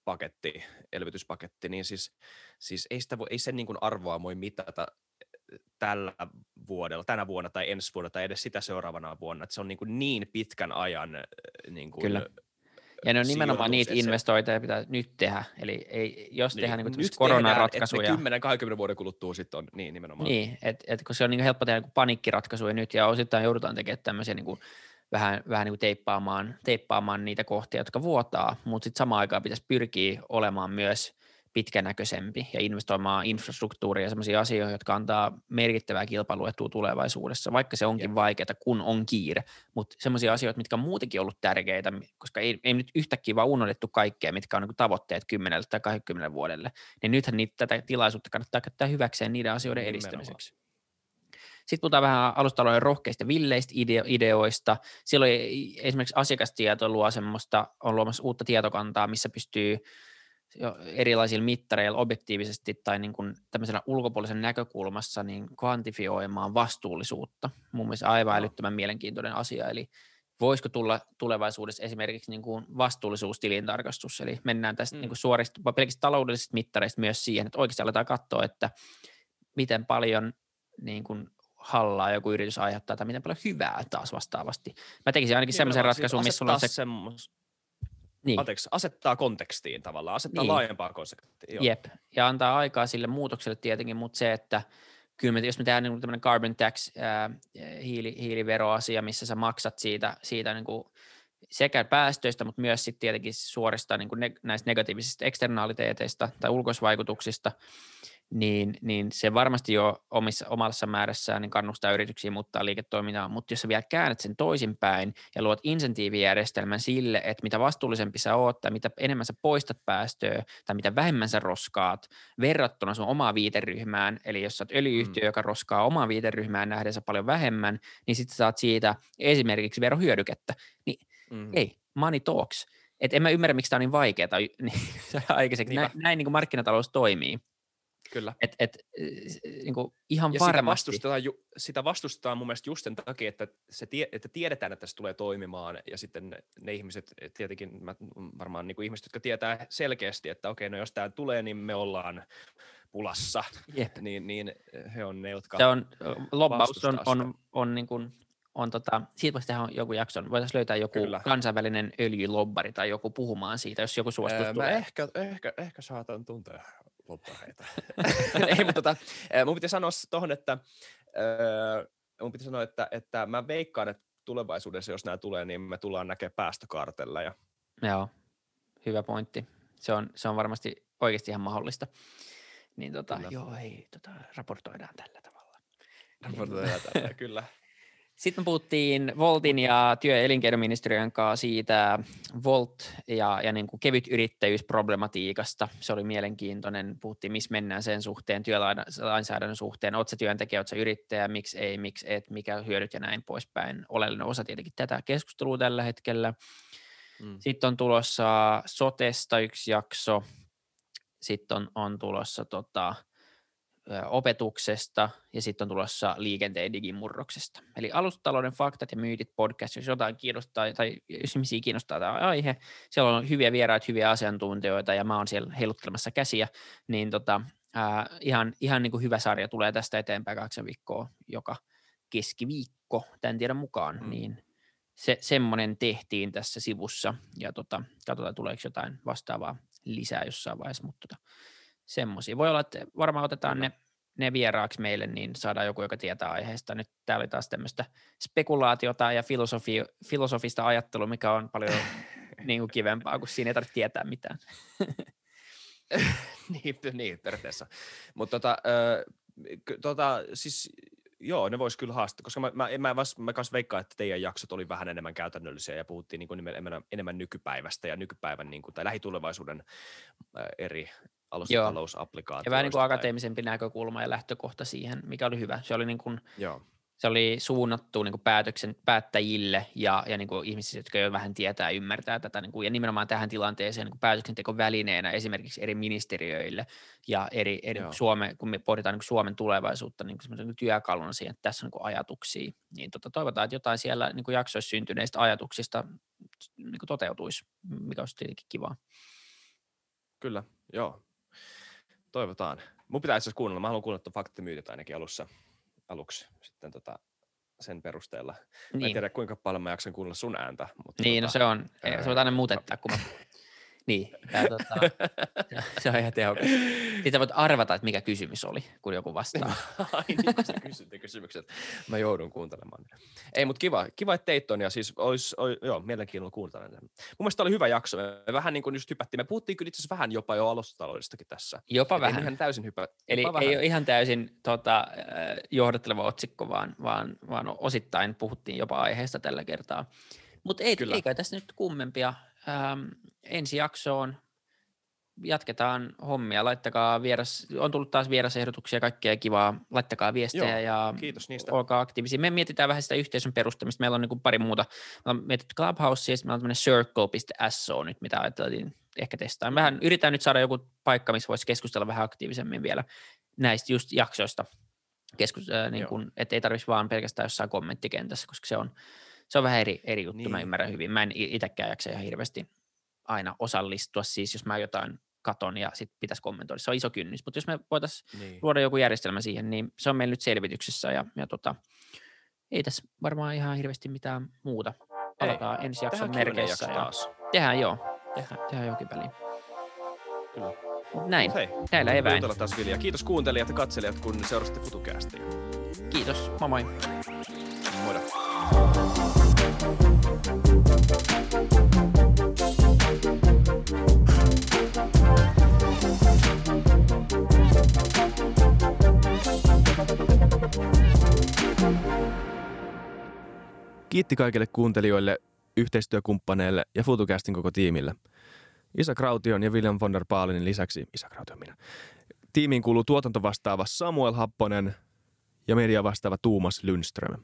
paketti, elvytyspaketti, niin siis, siis ei, sitä voi, ei sen niin kuin arvoa voi mitata tällä vuodella, tänä vuonna tai ensi vuonna tai edes sitä seuraavana vuonna. Että se on niin, kuin niin pitkän ajan äh, niin kuin Kyllä. Ja ne on nimenomaan niitä investointeja, pitää nyt tehdä. Eli ei, jos niin, tehdään niin nyt koronaratkaisuja. Tehdään, 10-20 vuoden kuluttua sitten on, niin nimenomaan. Niin, että et, kun se on niin helppo tehdä niin panikkiratkaisuja nyt, ja osittain joudutaan tekemään tämmöisiä niin kuin, vähän, vähän niin kuin teippaamaan, teippaamaan niitä kohtia, jotka vuotaa, mutta sitten samaan aikaan pitäisi pyrkiä olemaan myös pitkänäköisempi ja investoimaan infrastruktuuria ja sellaisia asioita, jotka antaa merkittävää kilpailuetua tulevaisuudessa, vaikka se onkin vaikeaa, kun on kiire, mutta sellaisia asioita, mitkä on muutenkin ollut tärkeitä, koska ei, ei nyt yhtäkkiä vaan unohdettu kaikkea, mitkä on niin tavoitteet 10 tai 20 vuodelle, niin nythän niitä, tätä tilaisuutta kannattaa käyttää hyväkseen niiden asioiden edistämiseksi. Sitten puhutaan vähän alustalojen rohkeista villeistä ideoista. Siellä oli esimerkiksi asiakastieto luo semmoista, on luomassa uutta tietokantaa, missä pystyy erilaisilla mittareilla objektiivisesti tai niin kuin tämmöisellä ulkopuolisen näkökulmassa niin kvantifioimaan vastuullisuutta. Mun mielestä aivan älyttömän mielenkiintoinen asia, eli voisiko tulla tulevaisuudessa esimerkiksi niin kuin vastuullisuustilintarkastus, eli mennään tästä mm. niin kuin suorista, pelkistä taloudellisista mittareista myös siihen, että oikeasti aletaan katsoa, että miten paljon niin kuin hallaa joku yritys aiheuttaa tai miten paljon hyvää taas vastaavasti. Mä tekisin ainakin semmoisen ratkaisun, missä sulla on se... Semmos niin. Anteeksi, asettaa kontekstiin tavallaan, asettaa niin. laajempaa konseptia. Jep, ja antaa aikaa sille muutokselle tietenkin, mutta se, että kyllä me, jos me tehdään niin tämmöinen carbon tax, ää, hiili, hiiliveroasia, missä sä maksat siitä, siitä niin kuin sekä päästöistä, mutta myös sitten tietenkin suorista niin kuin ne, näistä negatiivisista eksternaliteeteista tai ulkoisvaikutuksista, niin, niin se varmasti jo omissa, omassa määrässään niin kannustaa yrityksiä muuttaa liiketoimintaa, mutta jos sä vielä käännät sen toisinpäin ja luot insentiivijärjestelmän sille, että mitä vastuullisempi sä oot tai mitä enemmän sä poistat päästöä tai mitä vähemmän sä roskaat verrattuna sun omaa viiteryhmään, eli jos sä oot öljyyhtiö, mm. joka roskaa omaa viiteryhmään nähdessä paljon vähemmän, niin sitten saat siitä esimerkiksi verohyödykettä, niin mm. ei, money talks. Et en mä ymmärrä, miksi tämä on niin vaikeaa. Niin. Näin, näin niin kuin markkinatalous toimii. Kyllä. Et, et, niin kuin ihan ja varmasti. Sitä vastustetaan, ju, sitä vastustetaan mun mielestä just sen takia, että, se tie, että tiedetään, että se tulee toimimaan, ja sitten ne, ne ihmiset, tietenkin mä, varmaan niin kuin ihmiset, jotka tietää selkeästi, että okei, no jos tämä tulee, niin me ollaan pulassa, Jep. niin, niin he on ne, jotka Se on, lobbaus on, on, on, on niin kuin on tota, siitä voisi tehdä joku jakson, voitaisiin löytää joku Kyllä. kansainvälinen öljylobbari tai joku puhumaan siitä, jos joku suostus öö, tulee. Mä ehkä, ehkä, ehkä saatan tuntea lobbareita. Ei, mutta tota, mun piti sanoa tuohon, että mun piti sanoa, että, että mä veikkaan, että tulevaisuudessa, jos nämä tulee, niin me tullaan näkemään päästökartelleja. Joo, hyvä pointti. Se on, se on varmasti oikeasti ihan mahdollista. Niin tota, joo, hei, tota, raportoidaan tällä tavalla. Raportoidaan tällä, kyllä. Sitten me puhuttiin Voltin ja työ- ja elinkeinoministeriön kanssa siitä Volt ja, ja niin kuin kevyt yrittäjyysproblematiikasta. Se oli mielenkiintoinen. Puhuttiin, missä mennään sen suhteen, työlainsäädännön suhteen. Oletko työntekijä, oletko yrittäjä, miksi ei, miksi et, mikä hyödyt ja näin poispäin. Oleellinen osa tietenkin tätä keskustelua tällä hetkellä. Mm. Sitten on tulossa Sotesta yksi jakso. Sitten on, on tulossa tota, opetuksesta ja sitten on tulossa liikenteen digimurroksesta. Eli alustatalouden faktat ja myytit podcast, jos jotain kiinnostaa tai jos ihmisiä kiinnostaa tämä aihe, siellä on hyviä vieraita, hyviä asiantuntijoita ja mä oon siellä heiluttelemassa käsiä, niin tota, ää, ihan, ihan niin kuin hyvä sarja tulee tästä eteenpäin kahdeksan viikkoa joka keskiviikko tämän tiedon mukaan, mm. niin se, semmoinen tehtiin tässä sivussa ja tota, katsotaan tuleeko jotain vastaavaa lisää jossain vaiheessa, mutta tota, semmoisia. Voi olla, että varmaan otetaan ne, ne vieraaksi meille, niin saadaan joku, joka tietää aiheesta. Nyt tämä oli taas tämmöistä spekulaatiota ja filosofi, filosofista ajattelua, mikä on paljon niin kuin kivempaa, kun siinä ei tarvitse tietää mitään. niin, niin, periaatteessa. Mutta tota, tota, siis joo, ne vois kyllä haastaa, koska mä, mä, mä, mä, mä kanssa veikkaan, että teidän jaksot oli vähän enemmän käytännöllisiä ja puhuttiin niin kuin enemmän, enemmän nykypäivästä ja nykypäivän niin kuin, tai lähitulevaisuuden äh, eri alustatalousapplikaatioista. Ja vähän niin kuin akateemisempi näkökulma ja lähtökohta siihen, mikä oli hyvä. Se oli niin kuin, Joo se oli suunnattu niin kuin päätöksen päättäjille ja, ja niin kuin ihmisille, jotka jo vähän tietää ja ymmärtää tätä, niin kuin, ja nimenomaan tähän tilanteeseen niin päätöksenteko välineenä esimerkiksi eri ministeriöille ja eri, eri Suome, kun me pohditaan niin Suomen tulevaisuutta niin kuin niin työkaluna siihen, että tässä on niin ajatuksia, niin tota, toivotaan, että jotain siellä niin kuin jaksoissa syntyneistä ajatuksista niin kuin toteutuisi, mikä olisi tietenkin kivaa. Kyllä, joo. Toivotaan. Mun pitää itse kuunnella. Mä haluan kuunnella faktimyytit ainakin alussa aluksi sitten tota, sen perusteella. Niin. Mä en niin. tiedä, kuinka paljon mä jaksan kuunnella sun ääntä. Mutta niin, no tota, no se on. Ää... Se on aina muutetta, kun mä niin, ja tota, se on ihan tehokas. Sitten voit arvata, että mikä kysymys oli, kun joku vastaa. Ai niin, sä kysyt kysymykset. Mä joudun kuuntelemaan. Ei, mutta kiva, kiva että teit ton, ja siis olisi, olisi joo, mielenkiinnolla kuuntella. Mun mielestä oli hyvä jakso. Me vähän niin kuin just hypättiin. Me puhuttiin kyllä itse vähän jopa jo alustataloudestakin tässä. Jopa Et vähän. Ihan täysin hypä. Eli jopa ei vähän. ole ihan täysin tota, johdatteleva otsikko, vaan, vaan, vaan osittain puhuttiin jopa aiheesta tällä kertaa. Mutta ei, ei kai tässä nyt kummempia ähm, ensi jaksoon jatketaan hommia. Laittakaa vieras, on tullut taas vierasehdotuksia, kaikkea kivaa. Laittakaa viestejä Joo, ja kiitos niistä. olkaa aktiivisia. Me mietitään vähän sitä yhteisön perustamista. Meillä on niin pari muuta. Me on mietitty Clubhouse, ja meillä on tämmöinen circle.so nyt, mitä ajateltiin ehkä testaa. Vähän yritetään nyt saada joku paikka, missä voisi keskustella vähän aktiivisemmin vielä näistä just jaksoista. Keskus, äh, niin kun, että ei tarvitsisi vaan pelkästään jossain kommenttikentässä, koska se on, se on vähän eri, eri juttu, niin. mä ymmärrän hyvin. Mä en itsekään jaksa ihan hirveästi aina osallistua, siis jos mä jotain katon ja sitten pitäisi kommentoida. Se on iso kynnys, mutta jos me voitaisiin niin. luoda joku järjestelmä siihen, niin se on meillä nyt selvityksessä ja, ja tota, ei tässä varmaan ihan hirveästi mitään muuta. Palataan ei, ensi jakson merkeissä. Ja taas. Tehdään joo, tehdään, tehdään jokin väliin. Kyllä. Näin, hei, näillä eväin. taas Vilja. Kiitos kuuntelijat ja katselijat, kun seurasitte FutuCastia. Kiitos, moi moi. Moida. Kiitti kaikille kuuntelijoille, yhteistyökumppaneille ja FutuCastin koko tiimille. Isa Kraution ja William von der Baalinin lisäksi, Isa Kraution minä, tiimiin kuuluu tuotantovastaava Samuel Happonen ja media vastaava Tuumas Lundström.